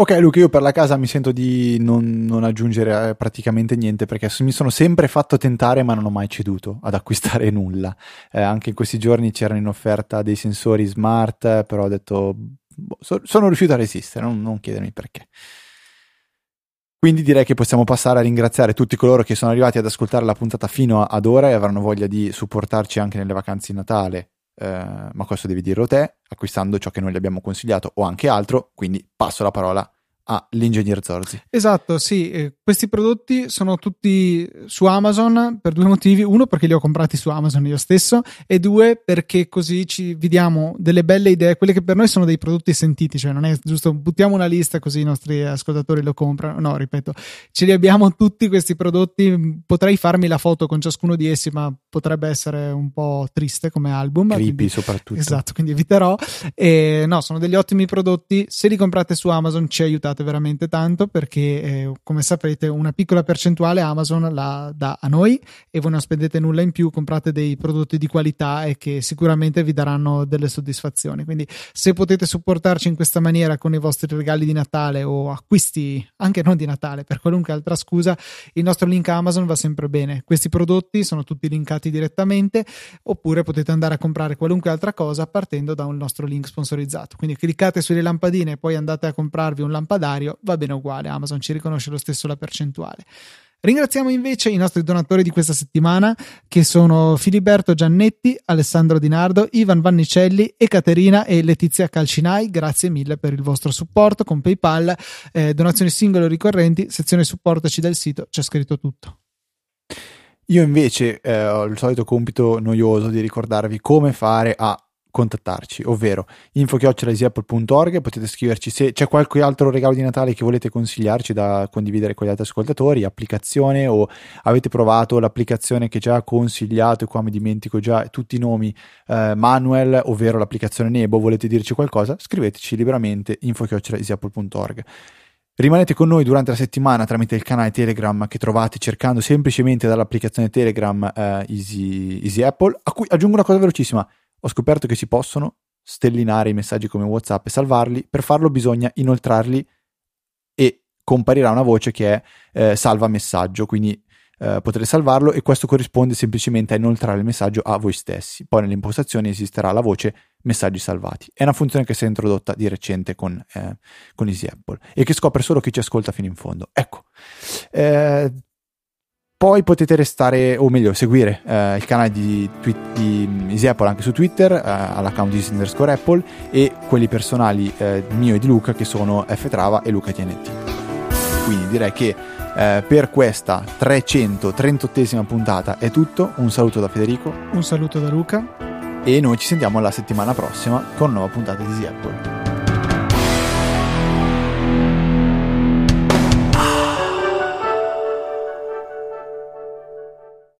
Ok Luca, io per la casa mi sento di non, non, aggiungere eh, praticamente niente perché mi sono sempre fatto tentare ma non ho mai ceduto ad acquistare nulla. Eh, anche in questi giorni c'erano in offerta dei sensori smart, però ho detto boh, so, sono riuscito a resistere, non, non chiedermi perché. Quindi direi che possiamo passare a ringraziare tutti coloro che sono arrivati ad ascoltare la puntata fino ad ora e avranno voglia di supportarci anche nelle vacanze di Natale. Eh, ma questo devi dirlo te, acquistando ciò che noi gli abbiamo consigliato o anche altro. Quindi passo la parola a l'ingegner Zorzi. Esatto, sì, eh, questi prodotti sono tutti su Amazon per due motivi. Uno perché li ho comprati su Amazon io stesso e due perché così ci vediamo delle belle idee, quelle che per noi sono dei prodotti sentiti, cioè non è giusto buttiamo una lista così i nostri ascoltatori lo comprano. No, ripeto, ce li abbiamo tutti questi prodotti, potrei farmi la foto con ciascuno di essi, ma potrebbe essere un po' triste come album. Creepy quindi, soprattutto. Esatto, quindi eviterò. E, no, sono degli ottimi prodotti. Se li comprate su Amazon ci aiutate veramente tanto perché, eh, come saprete, una piccola percentuale Amazon la dà a noi e voi non spendete nulla in più, comprate dei prodotti di qualità e che sicuramente vi daranno delle soddisfazioni. Quindi se potete supportarci in questa maniera con i vostri regali di Natale o acquisti anche non di Natale, per qualunque altra scusa, il nostro link Amazon va sempre bene. Questi prodotti sono tutti linkati direttamente oppure potete andare a comprare qualunque altra cosa partendo da un nostro link sponsorizzato. Quindi cliccate sulle lampadine e poi andate a comprarvi un lampadario, va bene uguale, Amazon ci riconosce lo stesso la percentuale. Ringraziamo invece i nostri donatori di questa settimana che sono Filiberto Giannetti, Alessandro Dinardo, Ivan Vannicelli, Ekaterina e Letizia Calcinai. Grazie mille per il vostro supporto con PayPal, eh, donazioni singole o ricorrenti, sezione supportaci del sito, c'è scritto tutto. Io invece eh, ho il solito compito noioso di ricordarvi come fare a contattarci, ovvero info-easyapple.org, potete scriverci se c'è qualche altro regalo di Natale che volete consigliarci da condividere con gli altri ascoltatori, applicazione o avete provato l'applicazione che già consigliato e qua mi dimentico già tutti i nomi, eh, Manuel, ovvero l'applicazione Nebo, volete dirci qualcosa? Scriveteci liberamente info-easyapple.org. Rimanete con noi durante la settimana tramite il canale Telegram che trovate cercando semplicemente dall'applicazione Telegram eh, Easy, Easy Apple, a cui aggiungo una cosa velocissima ho scoperto che si possono stellinare i messaggi come WhatsApp e salvarli. Per farlo bisogna inoltrarli e comparirà una voce che è eh, salva messaggio, quindi eh, potrete salvarlo e questo corrisponde semplicemente a inoltrare il messaggio a voi stessi. Poi nelle impostazioni esisterà la voce messaggi salvati. È una funzione che si è introdotta di recente con, eh, con Easy Apple e che scopre solo chi ci ascolta fino in fondo. Ecco, eh, poi potete restare, o meglio, seguire eh, il canale di, di Easy Apple anche su Twitter, eh, all'account di underscore Apple, e quelli personali eh, mio e di Luca che sono Ftrava e Luca TNT. Quindi direi che eh, per questa 338esima puntata è tutto. Un saluto da Federico. Un saluto da Luca. E noi ci sentiamo la settimana prossima con una nuova puntata di Easy Apple.